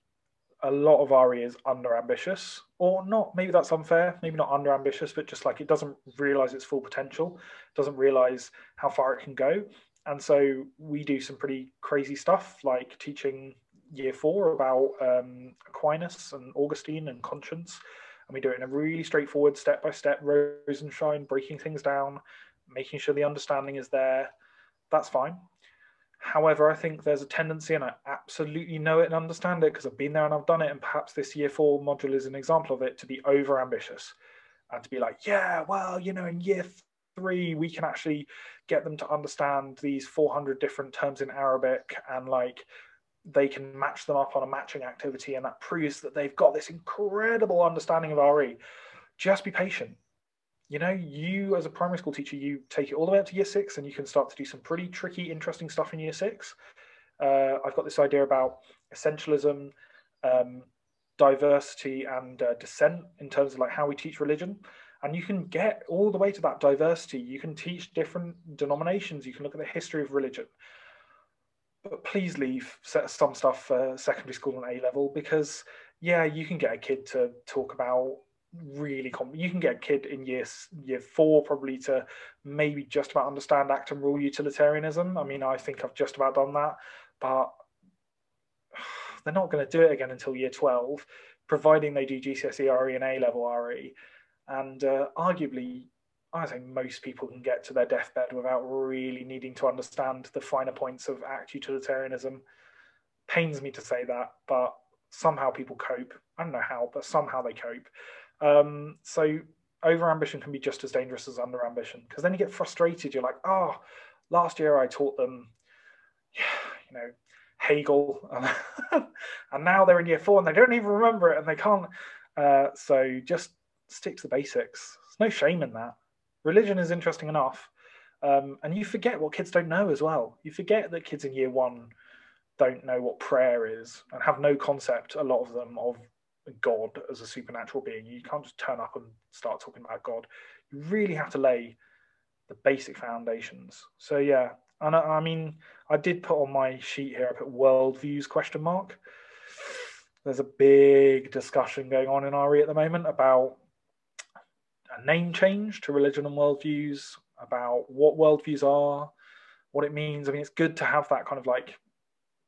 a lot of RE is under ambitious, or not. Maybe that's unfair. Maybe not under ambitious, but just like it doesn't realize its full potential, doesn't realize how far it can go. And so we do some pretty crazy stuff, like teaching year four about um, Aquinas and Augustine and conscience. And we do it in a really straightforward, step by step, Rosenshine, breaking things down, making sure the understanding is there. That's fine. However, I think there's a tendency, and I absolutely know it and understand it because I've been there and I've done it. And perhaps this year four module is an example of it to be over ambitious and to be like, yeah, well, you know, in year three, we can actually get them to understand these 400 different terms in Arabic and like they can match them up on a matching activity. And that proves that they've got this incredible understanding of RE. Just be patient you know, you as a primary school teacher, you take it all the way up to year six and you can start to do some pretty tricky, interesting stuff in year six. Uh, I've got this idea about essentialism, um, diversity, and uh, dissent in terms of like how we teach religion. And you can get all the way to that diversity. You can teach different denominations. You can look at the history of religion. But please leave some stuff for secondary school and A level because, yeah, you can get a kid to talk about really you can get a kid in year year four probably to maybe just about understand act and rule utilitarianism i mean i think i've just about done that but [SIGHS] they're not going to do it again until year 12 providing they do gcse re and a level re and uh, arguably i think most people can get to their deathbed without really needing to understand the finer points of act utilitarianism. Pains me to say that but somehow people cope. I don't know how but somehow they cope. Um, so over ambition can be just as dangerous as under ambition because then you get frustrated. You're like, oh, last year I taught them, you know, Hegel, [LAUGHS] and now they're in year four and they don't even remember it and they can't. Uh, so just stick to the basics. There's no shame in that. Religion is interesting enough. Um, and you forget what kids don't know as well. You forget that kids in year one don't know what prayer is and have no concept, a lot of them, of God as a supernatural being. You can't just turn up and start talking about God. You really have to lay the basic foundations. So yeah, and I, I mean, I did put on my sheet here. I put worldviews question mark. There's a big discussion going on in RE at the moment about a name change to religion and worldviews, about what worldviews are, what it means. I mean, it's good to have that kind of like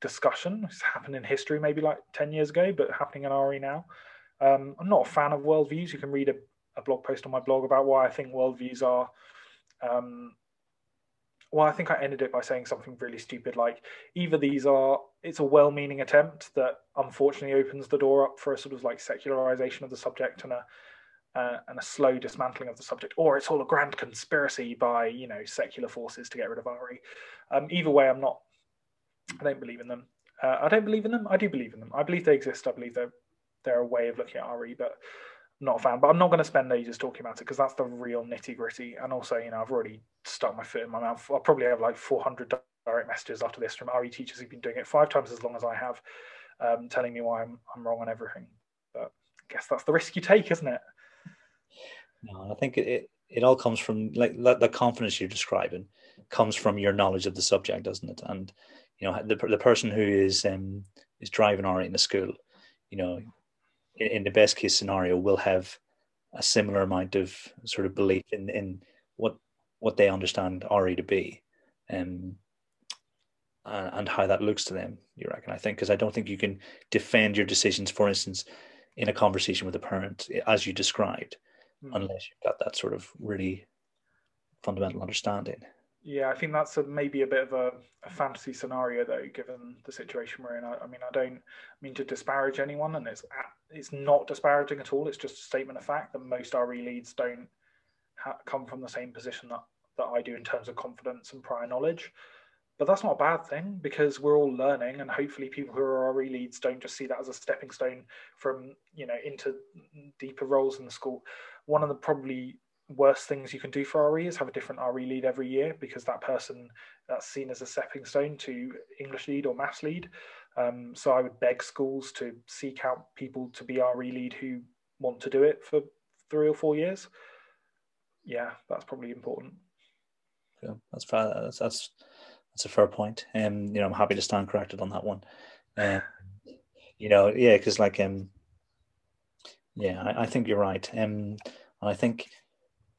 discussion. It's happened in history maybe like 10 years ago, but happening in RE now. Um, I'm not a fan of worldviews. You can read a, a, blog post on my blog about why I think worldviews are. Um, well, I think I ended it by saying something really stupid like either these are, it's a well meaning attempt that unfortunately opens the door up for a sort of like secularization of the subject and a, uh, and a slow dismantling of the subject, or it's all a grand conspiracy by you know secular forces to get rid of RE. Um, either way, I'm not. I don't believe in them. Uh, I don't believe in them. I do believe in them. I believe they exist. I believe they're they're a way of looking at RE, but not a fan. But I'm not going to spend ages talking about it because that's the real nitty gritty. And also, you know, I've already stuck my foot in my mouth. I'll probably have like 400 direct messages after this from RE teachers who've been doing it five times as long as I have, um, telling me why I'm I'm wrong on everything. But I guess that's the risk you take, isn't it?
No, I think it, it, all comes from like the confidence you're describing comes from your knowledge of the subject, doesn't it? And you know the the person who is um, is driving RE in the school, you know, in, in, the best case scenario, will have a similar amount of sort of belief in in what what they understand RE to be, um, and, and how that looks to them. You reckon? I think because I don't think you can defend your decisions, for instance, in a conversation with a parent, as you described mm. unless you've got that sort of really fundamental understanding.
Yeah, I think that's a, maybe a bit of a, a, fantasy scenario, though, given the situation we're in. I, I, mean, I don't mean to disparage anyone, and it's it's not disparaging at all. It's just a statement of fact that most RE leads don't ha- come from the same position that that I do in terms of confidence and prior knowledge. But that's not a bad thing because we're all learning, and hopefully, people who are RE leads don't just see that as a stepping stone from you know into deeper roles in the school one of the probably worst things you can do for RE is have a different RE lead every year because that person that's seen as a stepping stone to English lead or maths lead. Um, so I would beg schools to seek out people to be RE lead who want to do it for three or four years. Yeah, that's probably important.
Yeah, that's fair. That's that's, that's a fair point. Um, you know, I'm happy to stand corrected on that one. Um, you know, yeah, because like um, yeah, I, I think you're right. Um, and I think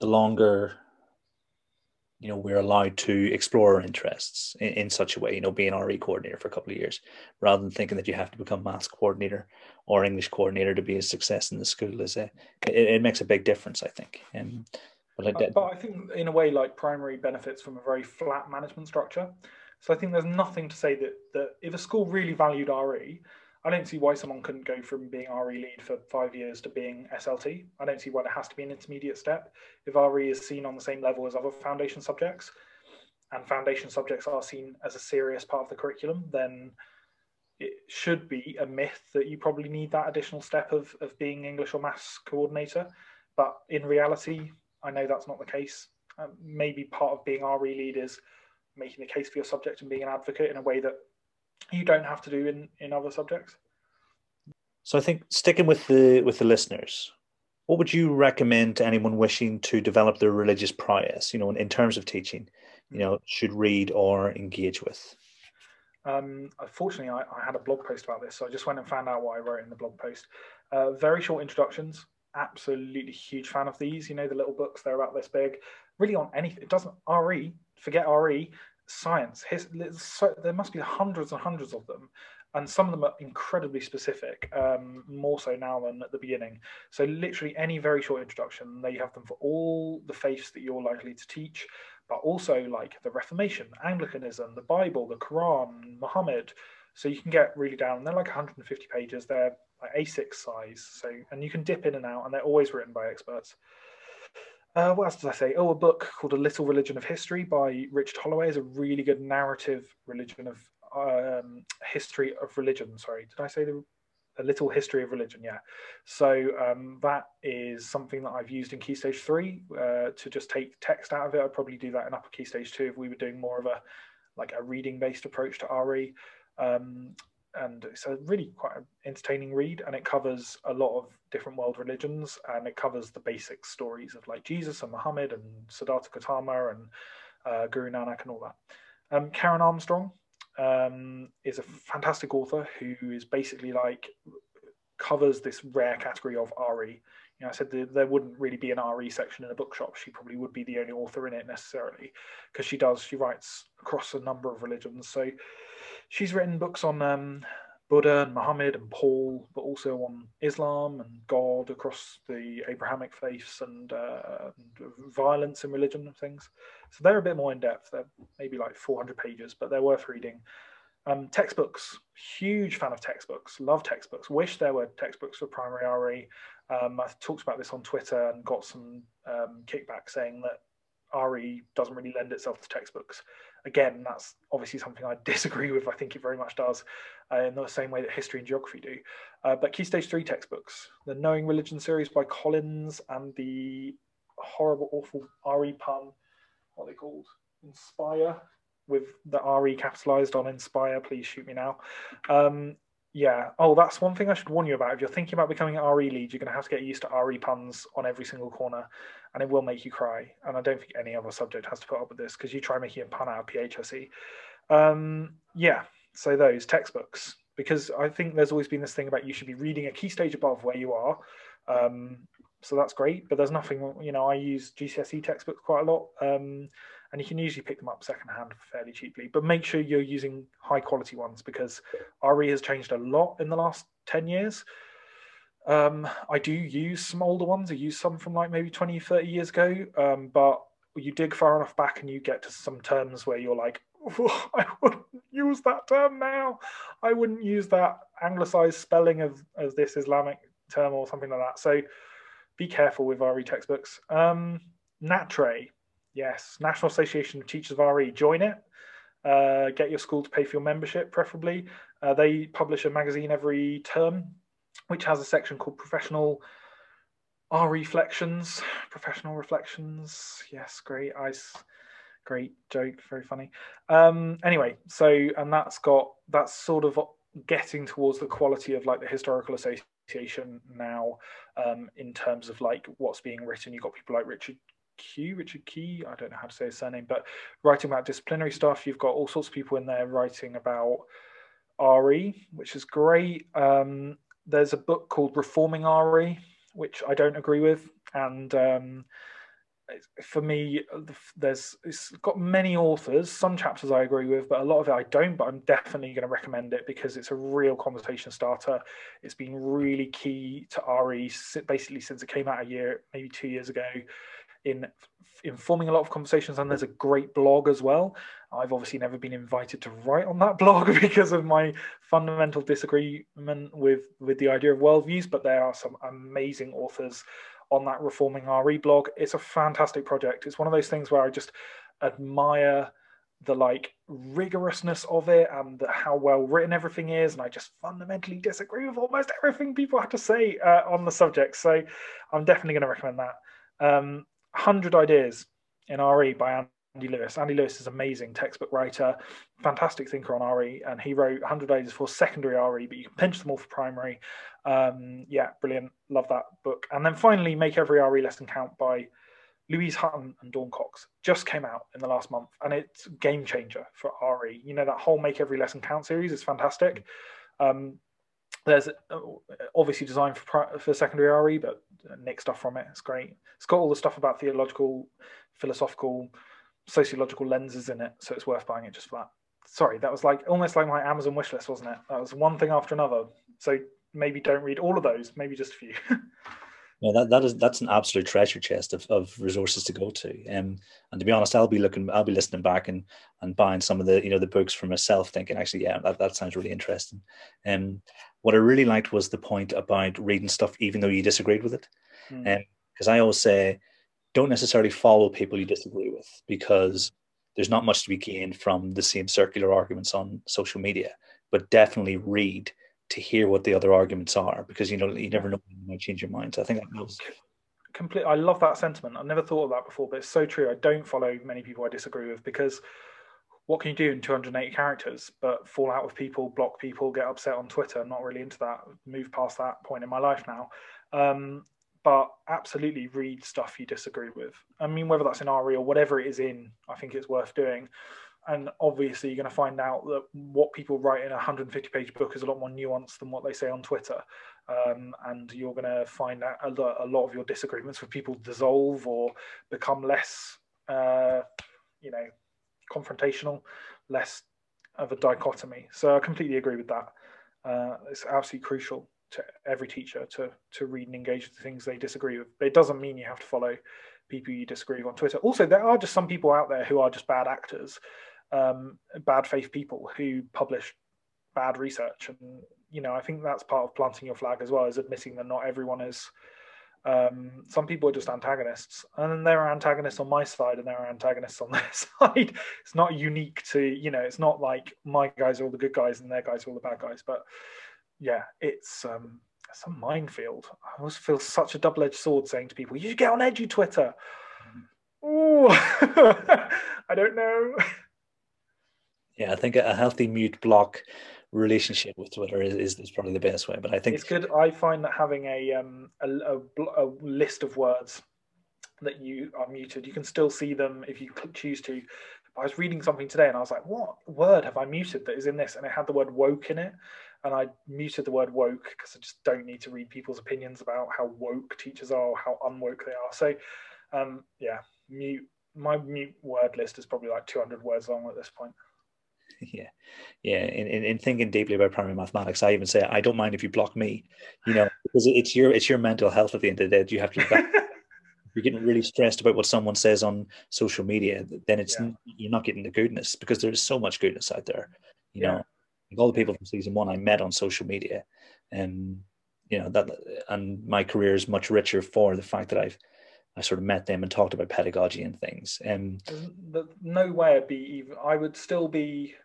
the longer you know we're allowed to explore our interests in, in, such a way you know being RE coordinator for a couple of years rather than thinking that you have to become maths coordinator or english coordinator to be a success in the school is a it, it makes a big difference i think. Um,
but, I but i think in a way like primary benefits from a very flat management structure. So i think there's nothing to say that that if a school really valued re I don't see why someone couldn't go from being RE lead for five years to being SLT. I don't see why there has to be an intermediate step. If RE is seen on the same level as other foundation subjects, and foundation subjects are seen as a serious part of the curriculum, then it should be a myth that you probably need that additional step of, of being English or maths coordinator. But in reality, I know that's not the case. Um, maybe part of being RE lead is making the case for your subject and being an advocate in a way that you don't have to do in in other subjects.
So I think sticking with the with the listeners, what would you recommend to anyone wishing to develop their religious prowess? You know, in, in terms of teaching, you know, should read or engage with.
Um, unfortunately, I, I, had a blog post about this, so I just went and found out what I wrote in the blog post. Uh, very short introductions. Absolutely huge fan of these. You know, the little books they're about this big. Really on anything. It doesn't re forget re science. His, so, there must be hundreds and hundreds of them, and some of them are incredibly specific, um, more so now than at the beginning. So, literally, any very short introduction, they have them for all the faiths that you're likely to teach, but also like the Reformation, Anglicanism, the Bible, the Quran, Muhammad. So, you can get really down. They're like 150 pages. They're like A6 size. So, and you can dip in and out, and they're always written by experts. Uh, what else did I say? Oh, a book called A Little Religion of History by Richard Holloway is a really good narrative religion of um, history of religion. Sorry, did I say the a little history of religion? Yeah. So um, that is something that I've used in Key Stage Three uh, to just take text out of it. I'd probably do that in Upper Key Stage Two if we were doing more of a like a reading based approach to RE. Um, and it's a really quite entertaining read and it covers a lot of different world religions and it covers the basic stories of like jesus and muhammad and siddhartha gautama and uh, guru nanak and all that um, karen armstrong um, is a fantastic author who is basically like covers this rare category of re You know, I said there wouldn't really be an RE section in a bookshop. She probably would be the only author in it necessarily, because she does. She writes across a number of religions. So she's written books on um, Buddha and Muhammad and Paul, but also on Islam and God across the Abrahamic faiths and, uh, and violence in religion and things. So they're a bit more in depth. They're maybe like 400 pages, but they're worth reading. Um, textbooks, huge fan of textbooks, love textbooks. Wish there were textbooks for primary RE. Um, I talked about this on Twitter and got some um, kickback saying that RE doesn't really lend itself to textbooks. Again, that's obviously something I [LAUGHS] disagree with. I think it very much does, uh, in the same way that history and geography do. Uh, but Key Stage 3 textbooks, the Knowing Religion series by Collins and the horrible, awful RE pun, what are they called? Inspire with the RE capitalized on Inspire. Please shoot me now. Um, yeah. Oh, that's one thing I should warn you about. If you're thinking about becoming an RE lead, you're going to have to get used to RE puns on every single corner, and it will make you cry. And I don't think any other subject has to put up with this because you try making a pun out of PHSE. Um, yeah. So those textbooks, because I think there's always been this thing about you should be reading a key stage above where you are. Um, so that's great, but there's nothing. You know, I use GCSE textbooks quite a lot. Um, and you can usually pick them up secondhand fairly cheaply. But make sure you're using high quality ones because RE has changed a lot in the last 10 years. Um, I do use some older ones. I use some from like maybe 20, 30 years ago. Um, but you dig far enough back and you get to some terms where you're like, [LAUGHS] I wouldn't use that term now. I wouldn't use that anglicized spelling of, of this Islamic term or something like that. So be careful with RE textbooks. Um, NATRE, Yes, National Association of Teachers of RE. Join it. Uh, get your school to pay for your membership, preferably. Uh, they publish a magazine every term, which has a section called Professional R Reflections. Professional Reflections. Yes, great. Ice. Great joke. Very funny. Um, anyway, so and that's got that's sort of getting towards the quality of like the historical association now um, in terms of like what's being written. You've got people like Richard Q, Richard Key, I don't know how to say his surname, but writing about disciplinary stuff. You've got all sorts of people in there writing about RE, which is great. Um, there's a book called Reforming RE, which I don't agree with, and um, for me, there's it's got many authors. Some chapters I agree with, but a lot of it I don't. But I'm definitely going to recommend it because it's a real conversation starter. It's been really key to RE basically since it came out a year, maybe two years ago in informing a lot of conversations and there's a great blog as well. I've obviously never been invited to write on that [LAUGHS] blog because of my fundamental disagreement with with the idea of worldviews but there are some amazing authors on that reforming re blog. It's a fantastic project. It's one of those things where i just admire the like rigorousness of it and the, how well written everything is and i just fundamentally disagree with almost everything people have to say uh, on the subject. So i'm definitely going to recommend that. Um, 100 Ideas in RE by Andy Lewis. Andy Lewis is amazing textbook writer, fantastic thinker on RE, and he wrote 100 Ideas for secondary RE, but you can pinch them all for primary. Um, yeah, brilliant. Love that book. And then finally, Make Every RE Lesson Count by Louise Hutton and Dawn Cox just came out in the last month, and it's game changer for RE. You know that whole Make Every Lesson Count series is fantastic. Um, there's uh, obviously designed for for secondary RE, but nick stuff from it. It's great. It's got all the stuff about theological, philosophical, sociological lenses in it, so it's worth buying it just for that. Sorry, that was like almost like my Amazon wish list, wasn't it? That was one thing after another. So maybe don't read all of those, maybe just a few. [LAUGHS]
No, that, that is that's an absolute treasure chest of, of resources to go to. Um, and to be honest, I'll be looking, I'll be listening back and and buying some of the you know the books for myself, thinking actually, yeah, that, that sounds really interesting. Um, what I really liked was the point about reading stuff even though you disagreed with it, because mm. um, I always say, don't necessarily follow people you disagree with because there's not much to be gained from the same circular arguments on social media, but definitely read to hear what the other arguments are because you know you never know when you might change your mind. So I think that was
complete. I love that sentiment. I've never thought of that before, but it's so true. I don't follow many people I disagree with because what can you do in 280 characters but fall out with people, block people, get upset on Twitter? Not really into that. Move past that point in my life now. Um, but absolutely read stuff you disagree with. I mean, whether that's in RE or whatever it is in, I think it's worth doing. and obviously you're going to find out that what people write in a 150 page book is a lot more nuanced than what they say on twitter um, and you're going to find out a lot, a lot, of your disagreements with people dissolve or become less uh, you know confrontational less of a dichotomy. So i completely agree with that. Uh, it's absolutely crucial to every teacher to to read and engage with the things they disagree with. But it doesn't mean you have to follow people you disagree with on twitter. Also there are just some people out there who are just bad actors um, bad faith people who publish bad research. And you know i think that's part of planting your flag as well is admitting that not everyone is um, some people are just antagonists and then there are antagonists on my side and there are antagonists on [LAUGHS] their side. It's not unique to you know it's not like my guys are all the good guys and their guys are all the bad guys but yeah it's um it's a minefield. I always feel such a double-edged sword saying to people you should get on edgy twitter. Oh [LAUGHS] i don't know.
Yeah, I think a healthy mute block relationship with Twitter is, is, is, probably the best way. But I think
it's good. I find that having a, um, a, a, a list of words that you are muted, you can still see them if you choose to. I was reading something today and I was like, what word have I muted that is in this? And it had the word woke in it. And I muted the word woke because I just don't need to read people's opinions about how woke teachers are or how unwoke they are. So, um, yeah, mute. My mute word list is probably like 200 words long at this point. [LAUGHS]
yeah yeah in, in, in, thinking deeply about primary mathematics i even say i don't mind if you block me you know [LAUGHS] because it's your it's your mental health at the end of the day you have to [LAUGHS] you're getting really stressed about what someone says on social media then it's yeah. you're not getting the goodness because there's so much goodness out there you yeah. know like all the people from season one i met on social media and you know that and my career is much richer for the fact that i've I sort of met them and talked about pedagogy and things. And
um, no way I'd be even. I would still be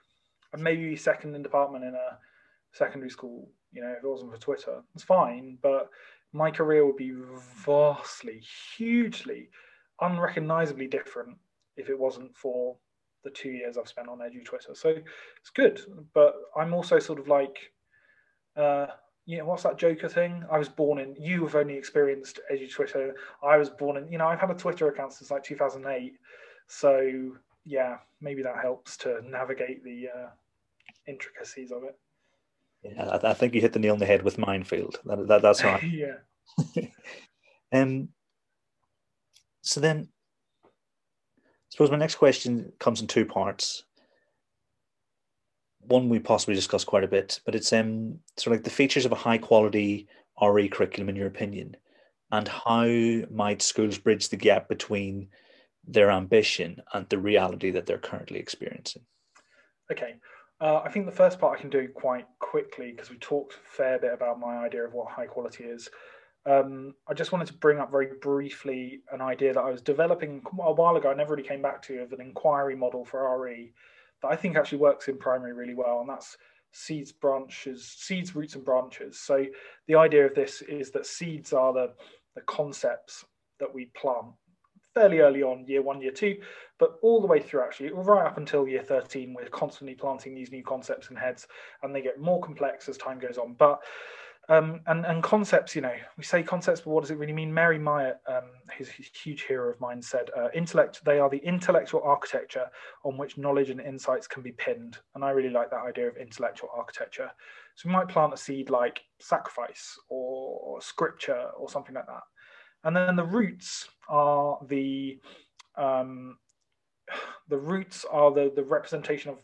maybe second in department in a secondary school. You know, if it wasn't for Twitter, it's fine. But my career would be vastly, hugely, unrecognizably different if it wasn't for the two years I've spent on Edu Twitter. So it's good, but I'm also sort of like, uh, you know, what's that Joker thing? I was born in. You have only experienced Edu Twitter. I was born in. You know, I've had a Twitter account since like 2008. So yeah, maybe that helps to navigate the uh, intricacies of it.
Yeah, I, I, think you hit the nail on the head with minefield. That, that that's right. [LAUGHS]
yeah. [LAUGHS]
um. So then, I suppose my next question comes in two parts. One we possibly discussed quite a bit, but it's um sort of like the features of a high quality RE curriculum in your opinion, and how might schools bridge the gap between their ambition and the reality that they're currently experiencing?
Okay. Uh, I think the first part I can do quite quickly because we talked a fair bit about my idea of what high quality is. Um, I just wanted to bring up very briefly an idea that I was developing a while ago. I never really came back to of an inquiry model for RE that I think actually works in primary really well, and that's seeds, branches, seeds, roots, and branches. So the idea of this is that seeds are the the concepts that we plant fairly early on, year one, year two, but all the way through actually, right up until year 13, we're constantly planting these new concepts in heads and they get more complex as time goes on. But um, and, and concepts, you know, we say concepts, but what does it really mean? Mary Myatt, um, who's a huge hero of mine, said, uh, "Intellect. They are the intellectual architecture on which knowledge and insights can be pinned." And I really like that idea of intellectual architecture. So we might plant a seed like sacrifice or scripture or something like that, and then the roots are the um, the roots are the the representation of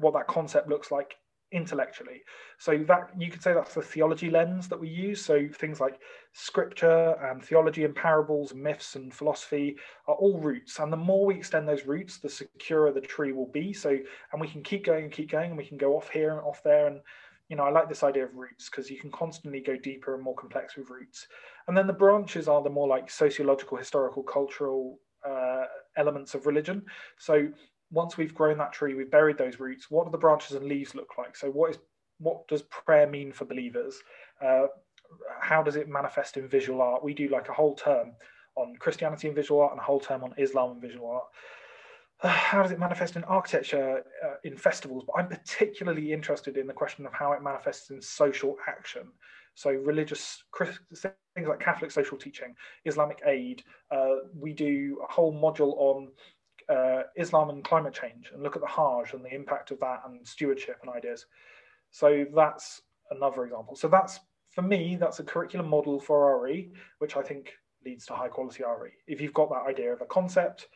what that concept looks like intellectually. So that you could say that's the theology lens that we use. So things like scripture and theology and parables, myths and philosophy are all roots. And the more we extend those roots, the securer the tree will be. So and we can keep going and keep going, and we can go off here and off there. And you know, I like this idea of roots because you can constantly go deeper and more complex with roots. And then the branches are the more like sociological, historical, cultural uh, elements of religion. So once we've grown that tree, we've buried those roots. What do the branches and leaves look like? So what is what does prayer mean for believers? Uh, how does it manifest in visual art? We do like a whole term on Christianity and visual art and a whole term on Islam and visual art. [SIGHS] How does it manifest in architecture, uh, in festivals? But I'm particularly interested in the question of how it manifests in social action. So religious things like Catholic social teaching, Islamic aid. Uh, we do a whole module on uh, Islam and climate change and look at the Hajj and the impact of that and stewardship and ideas. So that's another example. So that's for me, that's a curriculum model for RE, which I think leads to high quality RE. If you've got that idea of a concept,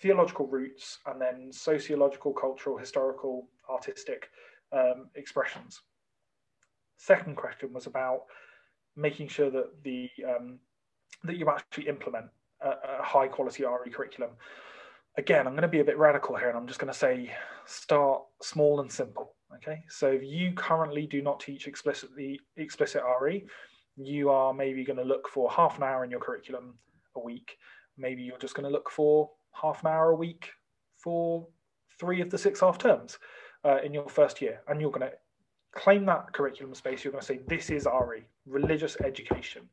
theological roots, and then sociological, cultural, historical, artistic um, expressions. Second question was about making sure that the um, that you actually implement a, a high quality RE curriculum. Again, I'm going to be a bit radical here, and I'm just going to say start small and simple. Okay, so if you currently do not teach explicitly explicit RE, you are maybe going to look for half an hour in your curriculum a week. Maybe you're just going to look for half an hour a week for three of the six half terms uh, in your first year, and you're going to claim that curriculum space. You're going to say this is RE, religious education.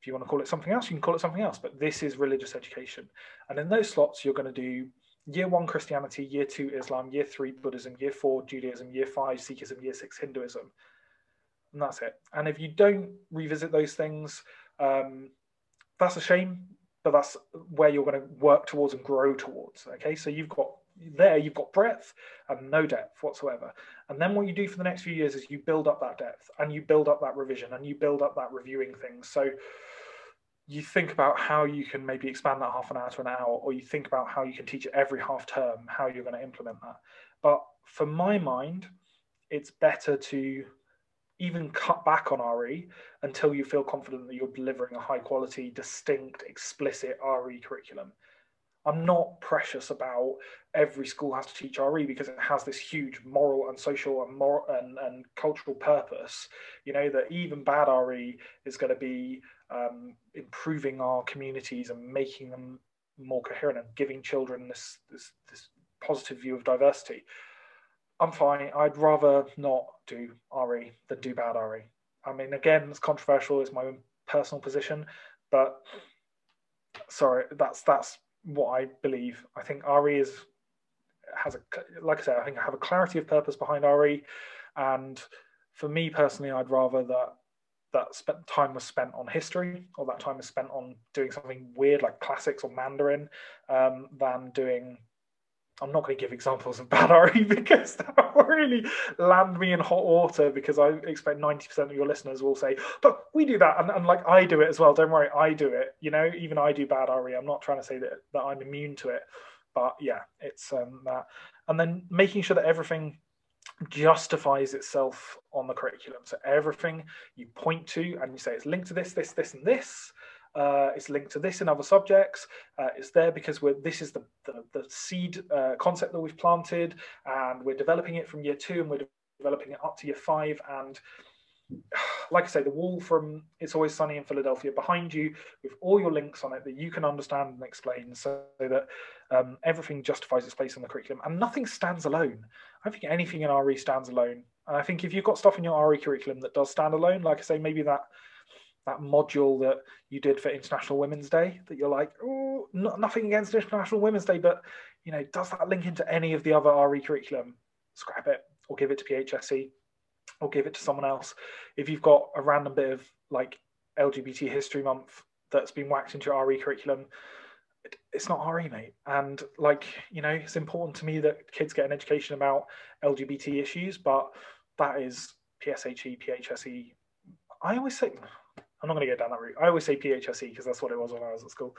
If you want to call it something else, you can call it something else, but this is religious education. And in those slots, you're going to do year one Christianity, year two Islam, year three Buddhism, year four Judaism, year five Sikhism, year six Hinduism. And that's it. And if you don't revisit those things, um, that's a shame, but that's where you're going to work towards and grow towards. Okay, so you've got there, you've got breadth and no depth whatsoever. And then what you do for the next few years is you build up that depth and you build up that revision and you build up that reviewing things. So you think about how you can maybe expand that half an hour to an hour, or you think about how you can teach it every half term, how you're going to implement that. But for my mind, it's better to even cut back on RE until you feel confident that you're delivering a high quality, distinct, explicit RE curriculum. I'm not precious about every school has to teach RE because it has this huge moral and social and moral and, and cultural purpose. You know that even bad RE is going to be um, improving our communities and making them more coherent and giving children this, this, this positive view of diversity. I'm fine. I'd rather not do RE than do bad RE. I mean, again, it's controversial. It's my own personal position, but sorry, that's that's what I believe. I think RE is has a like I said, I think I have a clarity of purpose behind RE, and for me personally, I'd rather that that spent time was spent on history or that time was spent on doing something weird like classics or Mandarin um, than doing. I'm not going to give examples of bad [LAUGHS] RE because that [LAUGHS] will really land me in hot water because I expect 90% of your listeners will say, but we do that. And, and like I do it as well. Don't worry, I do it. You know, even I do bad RE. I'm not trying to say that, that I'm immune to it. But yeah, it's um, that. And then making sure that everything justifies itself on the curriculum. So everything you point to and you say it's linked to this, this, this, and this. Uh, it's linked to this in other subjects. Uh, it's there because we're, this is the, the, the seed uh, concept that we've planted, and we're developing it from year two, and we're developing it up to year five. And [SIGHS] like I say, the wall from It's Always Sunny in Philadelphia behind you with all your links on it that you can understand and explain so that um, everything justifies its place in the curriculum and nothing stands alone. I think anything in RE stands alone. And I think if you've got stuff in your RE curriculum that does stand alone, like I say, maybe that that module that you did for International Women's Day that you're like, oh, no, nothing against International Women's Day, but you know, does that link into any of the other RE curriculum? Scrap it or give it to PHSE or give it to someone else. If you've got a random bit of like LGBT History Month that's been whacked into your RE curriculum, it's not RE, mate. And like, you know, it's important to me that kids get an education about LGBT issues, but that is PSHE, PHSE. I always say, I'm not going to go down that route. I always say PHSE because that's what it was when I was at school.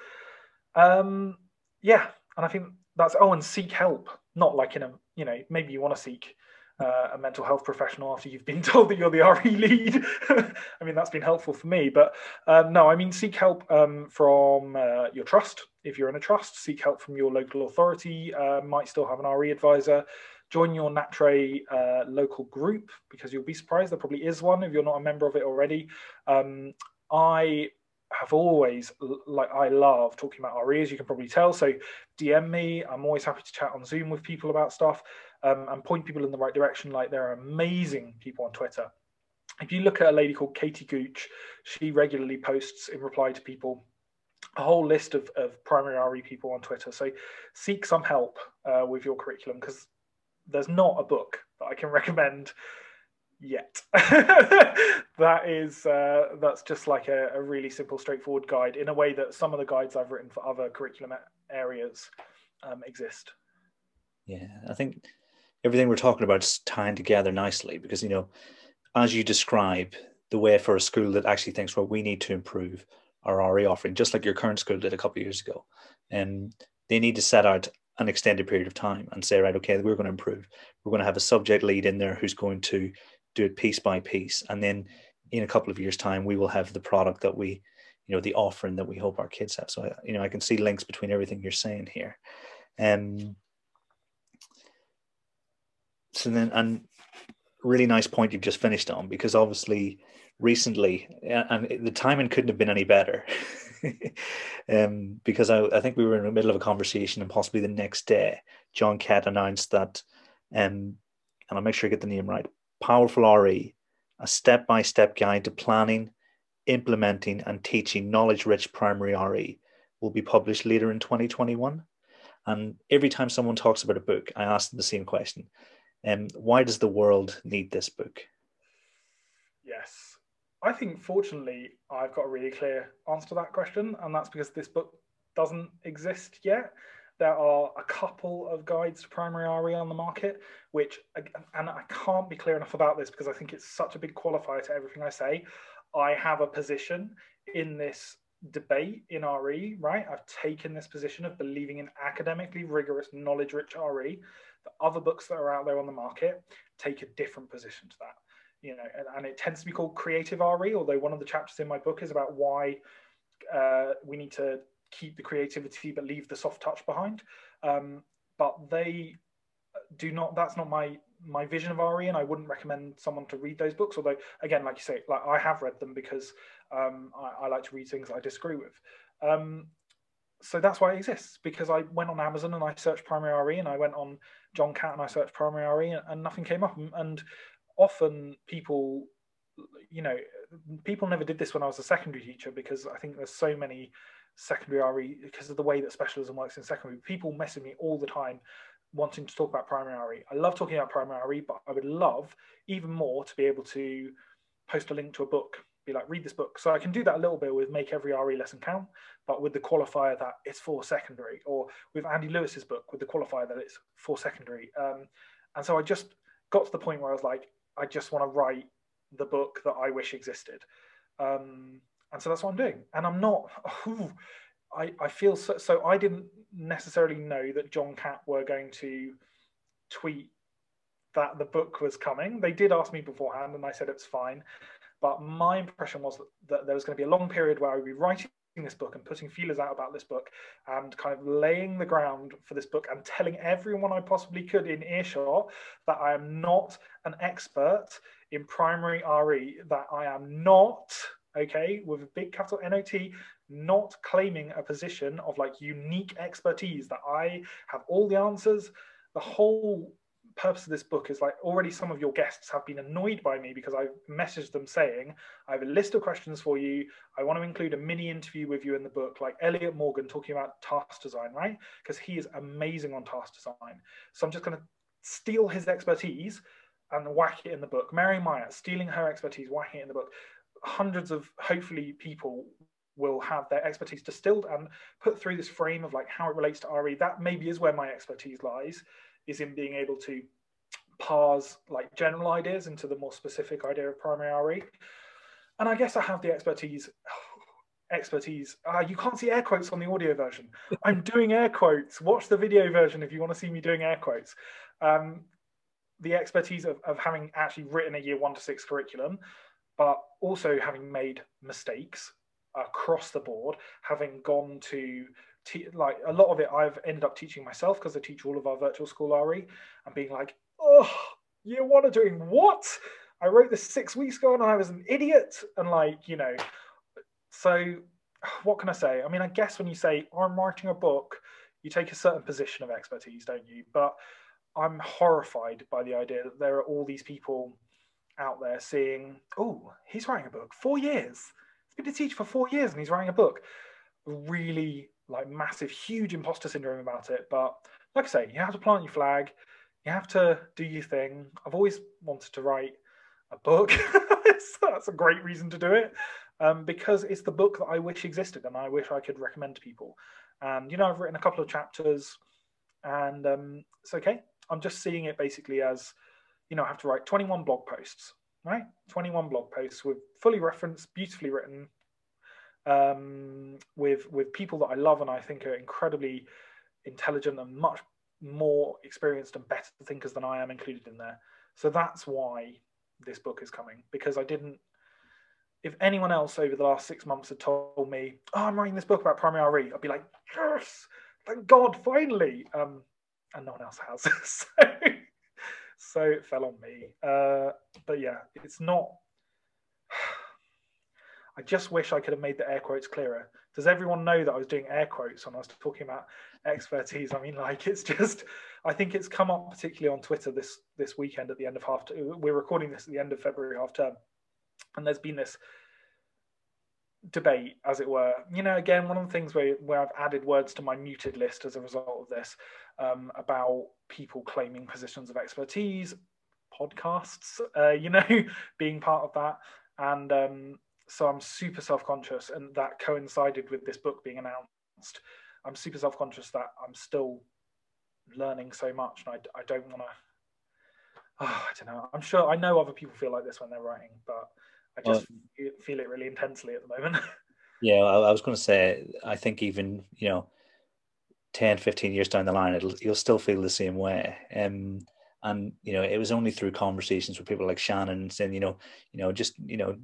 Um, yeah, and I think that's oh, and seek help. Not like in a, you know, maybe you want to seek uh, a mental health professional after you've been [LAUGHS] told that you're the RE lead. [LAUGHS] I mean, that's been helpful for me. But um, no, I mean, seek help um, from uh, your trust. If you're in a trust, seek help from your local authority. Uh, might still have an RE advisor. Join your NATRE uh, local group because you'll be surprised. There probably is one if you're not a member of it already. Um, I have always like I love talking about RE, as you can probably tell. So DM me. I'm always happy to chat on Zoom with people about stuff um, and point people in the right direction. Like there are amazing people on Twitter. If you look at a lady called Katie Gooch, she regularly posts in reply to people a whole list of, of primary RE people on Twitter. So seek some help uh, with your curriculum because there's not a book that I can [LAUGHS] recommend yet. [LAUGHS] that is uh, that's just like a, a, really simple, straightforward guide in a way that some of the guides I've written for other curriculum areas um, exist.
Yeah, I think everything we're talking about is tying together nicely because you know, as you describe the way for a school that actually thinks, well, we need to improve our RE offering, just like your current school did a couple of years ago, and they need to set out an extended period of time and say, right, okay, we're going to improve. We're going to have a subject lead in there who's going to do it piece by piece, and then in a couple of years' time, we will have the product that we, you know, the offering that we hope our kids have. So, you know, I can see links between everything you're saying here. Um, so then, and really nice point you've just finished on because obviously recently, and the timing couldn't have been any better. [LAUGHS] [LAUGHS] um, because I, I, think we were in the middle of a conversation, and possibly the next day, John Catt announced that, um, and I'll make sure I get the name right Powerful RE, a step by step guide to planning, implementing, and teaching knowledge rich primary RE, will be published later in 2021. And every time someone talks about a book, I ask them the same question um, Why does the world need this book?
Yes. I think, fortunately, I've got a really clear answer to that question, and that's because this book doesn't exist yet. There are a couple of guides to primary RE on the market, which, and I can't be clear enough about this because I think it's such a big qualifier to everything I say. I have a position in this debate in RE, right? I've taken this position of believing in academically rigorous, knowledge rich RE. The other books that are out there on the market take a different position to that you know, and, and, it tends to be called creative RE, although one of the chapters in my book is about why uh, we need to keep the creativity but leave the soft touch behind. Um, but they do not, that's not my my vision of RE, and I wouldn't recommend someone to read those books. Although, again, like you say, like I have read them because um, I, I, like to read things I disagree with. Um, so that's why it exists because I went on Amazon and I searched primary RE, and I went on John Catt and I searched primary RE, and, and nothing came up. And often people you know people never did this when i was a secondary teacher because i think there's so many secondary re because of the way that specialism works in secondary. People message me all the time wanting to talk about primary re i love talking about primary re but i would love even more to be able to post a link to a book be like read this book. So i can do that a little bit with make every re lesson count but with the qualifier that it's for secondary or with andy lewis's book with the qualifier that it's for secondary. Um, and so i just got to the point where i was like I just want to write the book that I wish existed. Um, and so that's what I'm doing. And I'm not, [LAUGHS] I, I feel so, so I didn't necessarily know that John Catt were going to tweet that the book was coming. They did ask me beforehand and I said it's fine. But my impression was that, that there was going to be a long period where I would be writing this book and putting feelers out about this book and kind of laying the ground for this book and telling everyone I possibly could in earshot that I am not an expert in primary RE, that I am not, okay, with a big capital NOT, not claiming a position of like unique expertise, that I have all the answers. The whole purpose of this book is like already some of your guests have been annoyed by me because I've messaged them saying, I have a list of questions for you. I want to include a mini interview with you in the book, like Elliot Morgan talking about task design, right? Because he is amazing on task design. So I'm just going to steal his expertise and whack it in the book. Mary Myatt, stealing her expertise, whacking it in the book. Hundreds of hopefully people will have their expertise distilled and put through this frame of like how it relates to RE. That maybe is where my expertise lies is in being able to parse like general ideas into the more specific idea of primary RE. And I guess I have the expertise. [SIGHS] Expertise. Uh, you can't see air quotes on the audio version. [LAUGHS] I'm doing air quotes. Watch the video version if you want to see me doing air quotes. Um, the expertise of, of having actually written a year one to six curriculum, but also having made mistakes across the board, having gone to te- like a lot of it I've ended up teaching myself because I teach all of our virtual school RE and being like, oh, year one are doing what? I wrote this six weeks ago and I was an idiot. And like, you know, so what can I say? I mean, I guess when you say I'm writing a book, you take a certain position of expertise, don't you? But I'm horrified by the idea that there are all these people out there seeing, oh, he's writing a book. Four years. He's been a teacher for four years and he's writing a book. Really like massive, huge imposter syndrome about it. But like I say, you have to plant your flag. You have to do your thing. I've always wanted to write a book. [LAUGHS] that's a great reason to do it um, because it's the book that I wish existed and I wish I could recommend to people. And you know, I've written a couple of chapters. and um, it's okay. I'm just seeing it basically as, you know, I have to write 21 blog posts, right? 21 blog posts with fully referenced, beautifully written, um, with with people that I love and I think are incredibly intelligent and much more experienced and better thinkers than I am included in there. So that's why this book is coming because I didn't. If anyone else over the last six months had told me, "Oh, I'm writing this book about primary RE," I'd be like, "Yes, thank God, finally!" Um, and no one else has, [LAUGHS] so, so it fell on me. Uh, but yeah, it's not. I just wish I could have made the air quotes clearer. Does everyone know that I was doing air quotes when I was talking about expertise? I mean, like it's just. I think it's come up particularly on Twitter this this weekend at the end of half. We're recording this at the end of February half term, and there's been this debate, as it were. You know, again, one of the things where where I've added words to my muted list as a result of this um, about people claiming positions of expertise, podcasts, uh, you know, [LAUGHS] being part of that, and um, so I'm super self conscious, and that coincided with this book being announced. I'm super self conscious that I'm still learning so much, and I, I don't want to. Oh, I don't know. I'm sure I know other people feel like this when they're writing, but I just well, feel it really intensely at the moment. [LAUGHS]
yeah, I, I was going to say, I think even you know, 10, 15 years down the line, it'll you'll still feel the same way. Um, and you know, it was only through conversations with people like Shannon saying, you know, you know, just you know,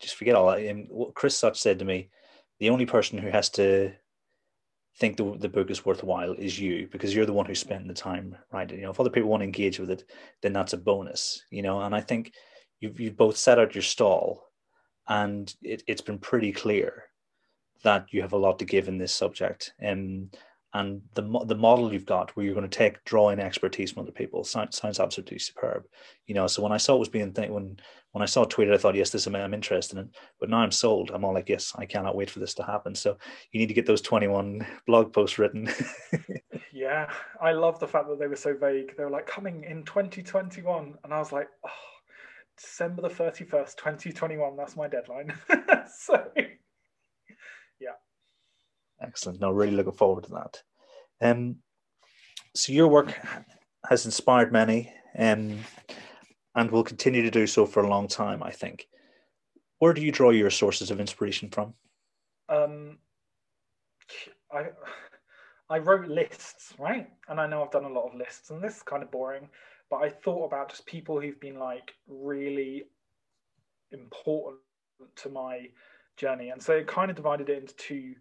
just forget all that. And what Chris Such said to me, the only person who has to think the, the book is worthwhile is you because you're the one who spent the time writing. You know, if other people want to engage with it, then that's a bonus. You know, and I think you've you've both set out your stall, and it, it's been pretty clear that you have a lot to give in this subject. And and the the model you've got where you're going to take drawing expertise from other people sounds, sounds absolutely superb. You know so when i saw it was being th- when when i saw it tweeted i thought yes this is i'm interested in but now i'm sold. I'm all like yes i cannot wait for this to happen. So you need to get those 21 [LAUGHS] blog posts written. [LAUGHS]
Yeah i love the fact that they were so vague. They were like coming in 2021 and i was like oh december the 31st 2021 that's my deadline. [LAUGHS] So
Excellent. No, really looking forward to that. Um, so your work has inspired many, um, and will continue to do so for a long time. I think. Where do you draw your sources of inspiration from?
Um, I I wrote lists, right? And I know I've done a lot of lists, and this is kind of boring. But I thought about just people who've been like really important to my journey, and so it kind of divided it into two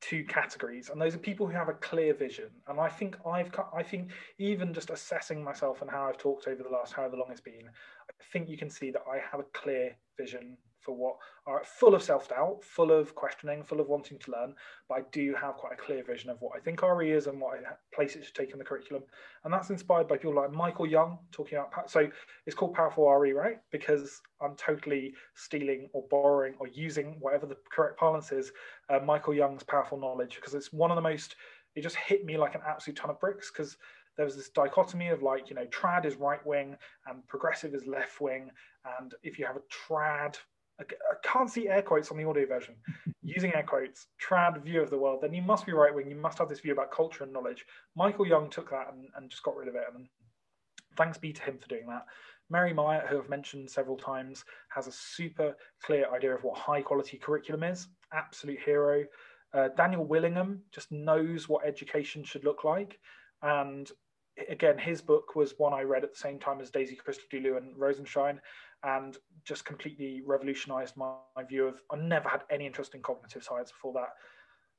two categories and those are people who have a clear vision. And i think i've i think even just assessing myself and how i've talked over the last however long it's been i think you can see that i have a clear vision for what are full of self-doubt, full of questioning, full of wanting to learn, but I do have quite a clear vision of what I think RE is and what place it should take in the curriculum. And that's inspired by people like Michael Young talking about, so it's called Powerful RE, right? Because I'm totally stealing or borrowing or using whatever the correct parlance is, uh, Michael Young's Powerful Knowledge, because it's one of the most, it just hit me like an absolute ton of bricks because there was this dichotomy of like, you know, trad is right wing and progressive is left wing. And if you have a trad I can't see air quotes on the audio version. [LAUGHS] Using air quotes, trad view of the world, then you must be right wing. You must have this view about culture and knowledge. Michael Young took that and, and just got rid of it. And thanks be to him for doing that. Mary Myatt, who I've mentioned several times, has a super clear idea of what high quality curriculum is. Absolute hero. Uh, Daniel Willingham just knows what education should look like. And again, his book was one I read at the same time as Daisy Christodoulou and Rosenshine, and just completely revolutionized my, my, view of. I never had any interest in cognitive science before that.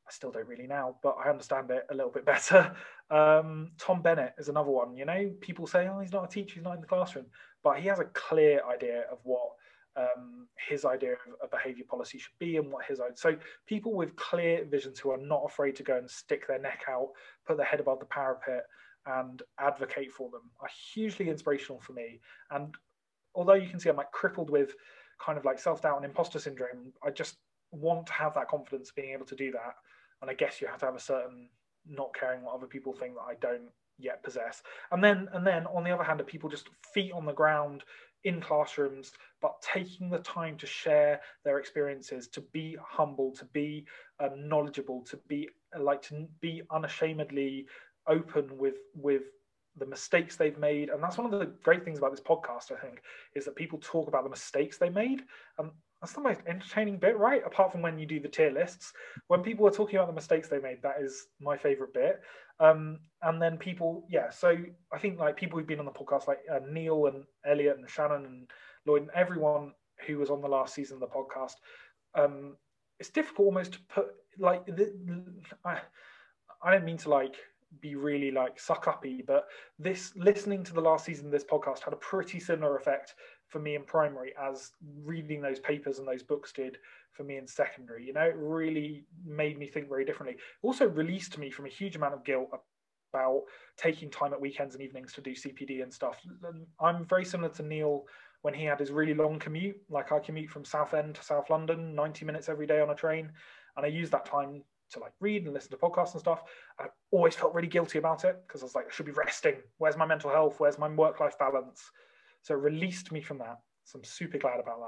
I still don't really now, but I understand it a little bit [LAUGHS] better. Um, Tom Bennett is another one. You know, people say, "Oh, he's not a teacher; he's not in the classroom," but he has a clear idea of what um, his idea of a behavior policy should be and what his own. So people with clear visions who are not afraid to go and stick their neck out, put their head above the parapet, and advocate for them are hugely inspirational for me. And although you can see I'm like crippled with kind of like self doubt and imposter syndrome, I just want to have that confidence being able to do that. And I guess you have to have a certain not caring what other people think that I don't yet possess. And then and then on the other hand, are people just feet on the ground in classrooms, but taking the time to share their experiences, to be humble, to be um, knowledgeable, to be like to be unashamedly open with with the mistakes they've made. And that's one of the great things about this podcast i think is that people talk about the mistakes they made. And that's the most entertaining bit right? Apart from when you do the tier lists when people are talking about the mistakes they made that is my favorite bit. Um, and then people yeah so i think like people who've been on the podcast like uh, neil and elliot and shannon and lloyd and everyone who was on the last season of the podcast um, it's difficult almost to put like the, I, I don't mean to like be really like suck uppy, but this listening to the last season of this podcast had a pretty similar effect for me in primary as reading those papers and those books did for me in secondary. You know, it really made me think very differently. Also released me from a huge amount of guilt about taking time at weekends and evenings to do CPD and stuff. I'm very similar to Neil when he had his really long commute. Like I commute from Southend to South London, 90 minutes every day on a train. And I use that time to like read and listen to podcasts and stuff. I always felt really guilty about it because I was like, I should be resting. Where's my mental health? Where's my work life balance? So it released me from that. So I'm super glad about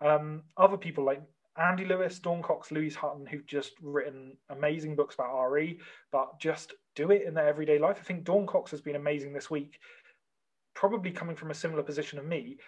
that. Um, other people like Andy Lewis, Dawn Cox, Louise Hutton, who've just written amazing books about RE, but just do it in their everyday life. I think Dawn Cox has been amazing this week, probably coming from a similar position of me,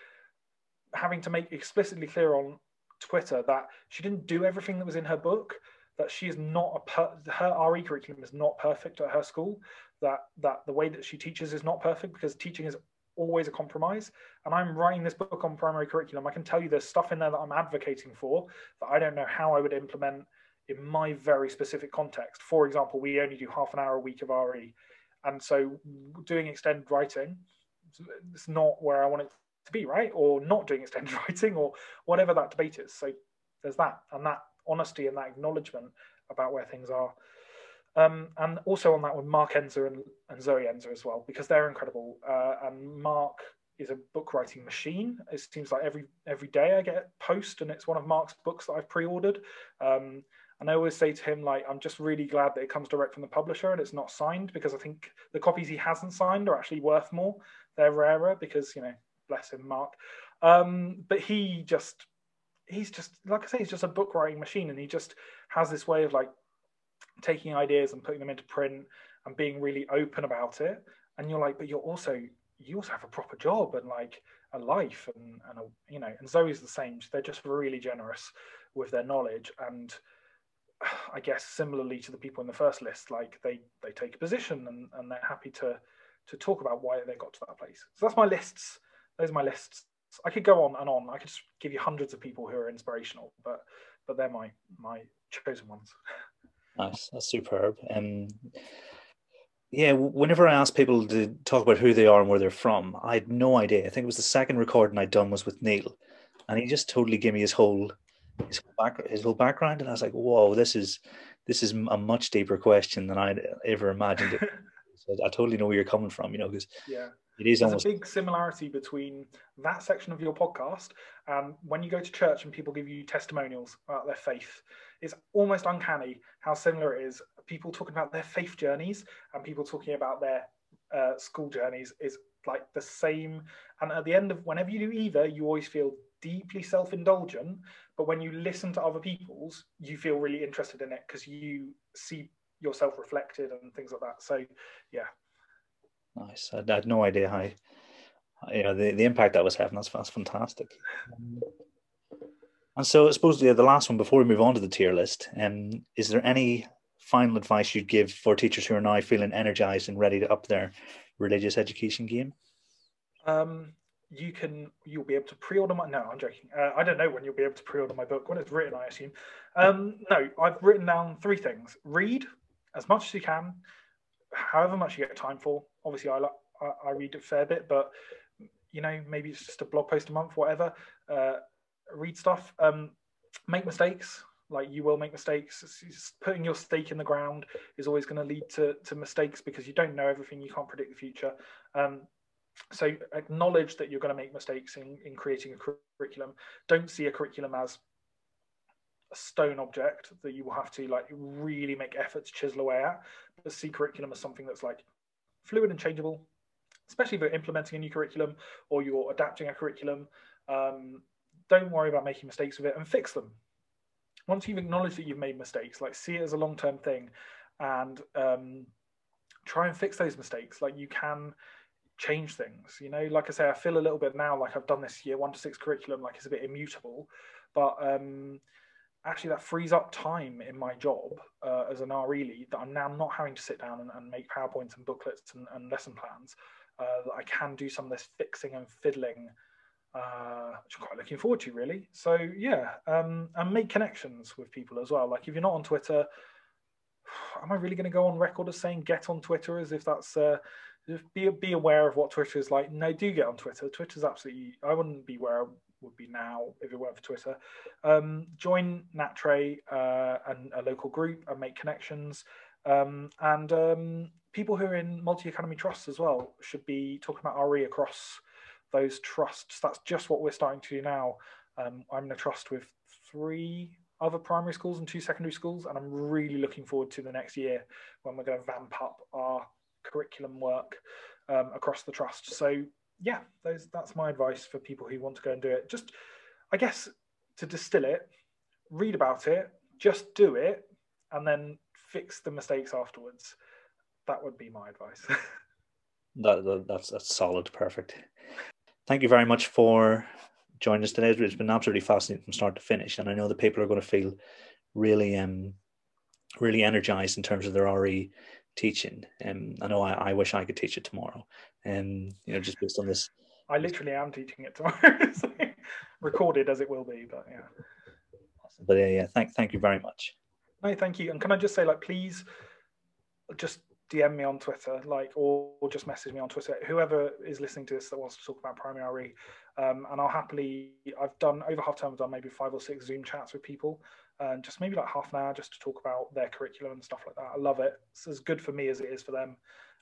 having to make explicitly clear on Twitter that she didn't do everything that was in her book, that she is not a per, her RE curriculum is not perfect at her school. That that the way that she teaches is not perfect because teaching is always a compromise. And I'm writing this book on primary curriculum. I can tell you there's stuff in there that I'm advocating for that I don't know how I would implement in my very specific context. For example, we only do half an hour a week of RE. And so doing extended writing, it's not where I want it to be, right? Or not doing extended [LAUGHS] writing or whatever that debate is. So there's that. And that honesty and that acknowledgement about where things are. Um, and also on that with Mark Enser and, and Zoe Enser as well, because they're incredible. Uh, and Mark is a book writing machine. It seems like every every day I get a post, and it's one of Mark's books that I've pre-ordered. Um, and I always say to him, like, I'm just really glad that it comes direct from the publisher and it's not signed because I think the copies he hasn't signed are actually worth more. They're rarer because you know, bless him, Mark. Um, but he just he's just like I say, he's just a book writing machine, and he just has this way of like taking ideas and putting them into print and being really open about it. And you're like, but you're also you also have a proper job and like a life and and a, you know. And Zoe's the same. They're just really generous with their knowledge and. I guess similarly to the people in the first list, like they they take a position and, and they're happy to to talk about why they got to that place. So that's my lists. Those are my lists I could go on and on. I could just give you hundreds of people who are inspirational, but but they're my my chosen ones.
Nice, that's superb. Um, yeah, whenever I ask people to talk about who they are and where they're from, I had no idea. I think it was the second recording I'd done was with Neil, and he just totally gave me his whole his whole, back, his whole background, and I was like, "Whoa, this is this is a much deeper question than I'd ever imagined." It. [LAUGHS] so I totally know where you're coming from, you know, because
yeah.
It is
There's
almost
a big similarity between that section of your podcast and when you go to church and people give you testimonials about their faith. It's almost uncanny how similar it is. People talking about their faith journeys and people talking about their uh, school journeys is like the same. And at the end of whenever you do either, you always feel deeply self-indulgent. But when you listen to other people's, you feel really interested in it because you see yourself reflected and things like that. So, yeah,
Nice. I, had no idea how, you know, the, the impact that was having. That's, that's fantastic. And so I suppose yeah, the last one before we move on to the tier list, um, is there any final advice you'd give for teachers who are now feeling energized and ready to up their religious education game?
Um, you can you'll be able to pre-order my no i'm joking uh, i don't know when you'll be able to pre-order my book when it's written i assume um, no i've written down three things read as much as you can however much you get time for obviously I, I, I read a fair bit, but you know maybe it's just a blog post a month, whatever. Uh, read stuff, um, make mistakes. Like you will make mistakes. Putting your stake in the ground is always going to lead to to mistakes because you don't know everything. You can't predict the future. Um, so acknowledge that you're going to make mistakes in, in creating a curriculum. Don't see a curriculum as a stone object that you will have to like really make effort to chisel away at. But see curriculum as something that's like fluid and changeable, especially if you're implementing a new curriculum or you're adapting a curriculum. Um, don't worry about making mistakes with it and fix them. Once you've acknowledged that you've made mistakes, like see it as a long-term thing and um, try and fix those mistakes. Like you can change things. You know, like I say, I feel a little bit now like I've done this year one to six curriculum, like it's a bit immutable, but um, actually that frees up time in my job uh, as an RE lead that I'm now not having to sit down and, and make PowerPoints and booklets and, and lesson plans. Uh, that I can do some of this fixing and fiddling, uh, which I'm quite looking forward to, really. So yeah, um, and make connections with people as well. Like if you're not on Twitter, [SIGHS] am I really going to go on record as saying get on Twitter as if that's uh, be be aware of what Twitter is like. No, do get on Twitter. Twitter's absolutely. I wouldn't be where would be now if it weren't for Twitter. Um, join NATRE uh, and a local group and make connections. Um, and um, people who are in multi academy trusts as well should be talking about RE across those trusts. That's just what we're starting to do now. Um, I'm in a trust with three other primary schools and two secondary schools, and I'm really looking forward to the next year when we're going to vamp up our curriculum work um, across the trust. So yeah, those, that's my advice for people who want to go and do it. Just, I guess, to distill it, read about it, just do it, and then fix the mistakes afterwards. That would be my advice. [LAUGHS]
that, that, that's that's solid, perfect. Thank you very much for joining us today. It's been absolutely fascinating from start to finish, and I know that people are going to feel really um really energized in terms of their RE teaching. Um, I know I, I wish I could teach it tomorrow, and um, you know, just based on this.
I literally am teaching it tomorrow, [LAUGHS] recorded as it will be, but yeah.
Awesome. But yeah, yeah, thank thank you very much.
No, thank you. And can I just say, like, please, just DM me on Twitter, like, or, or just message me on Twitter. Whoever is listening to this that wants to talk about primary RE, um, and I'll happily. I've done over half term. I've done maybe five or six Zoom chats with people, and just maybe like half an hour just to talk about their curriculum and stuff like that. I love it. It's as good for me as it is for them.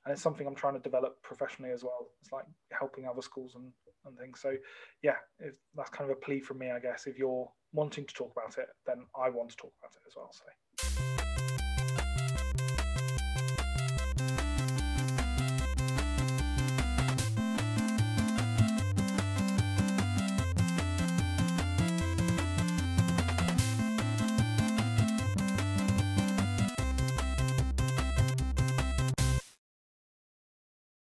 And it's something I'm trying to develop professionally as well. It's like helping other schools and, and things. So yeah, if, that's kind of a plea from me, I guess. If you're wanting to talk about it, then I want to talk about it as well. So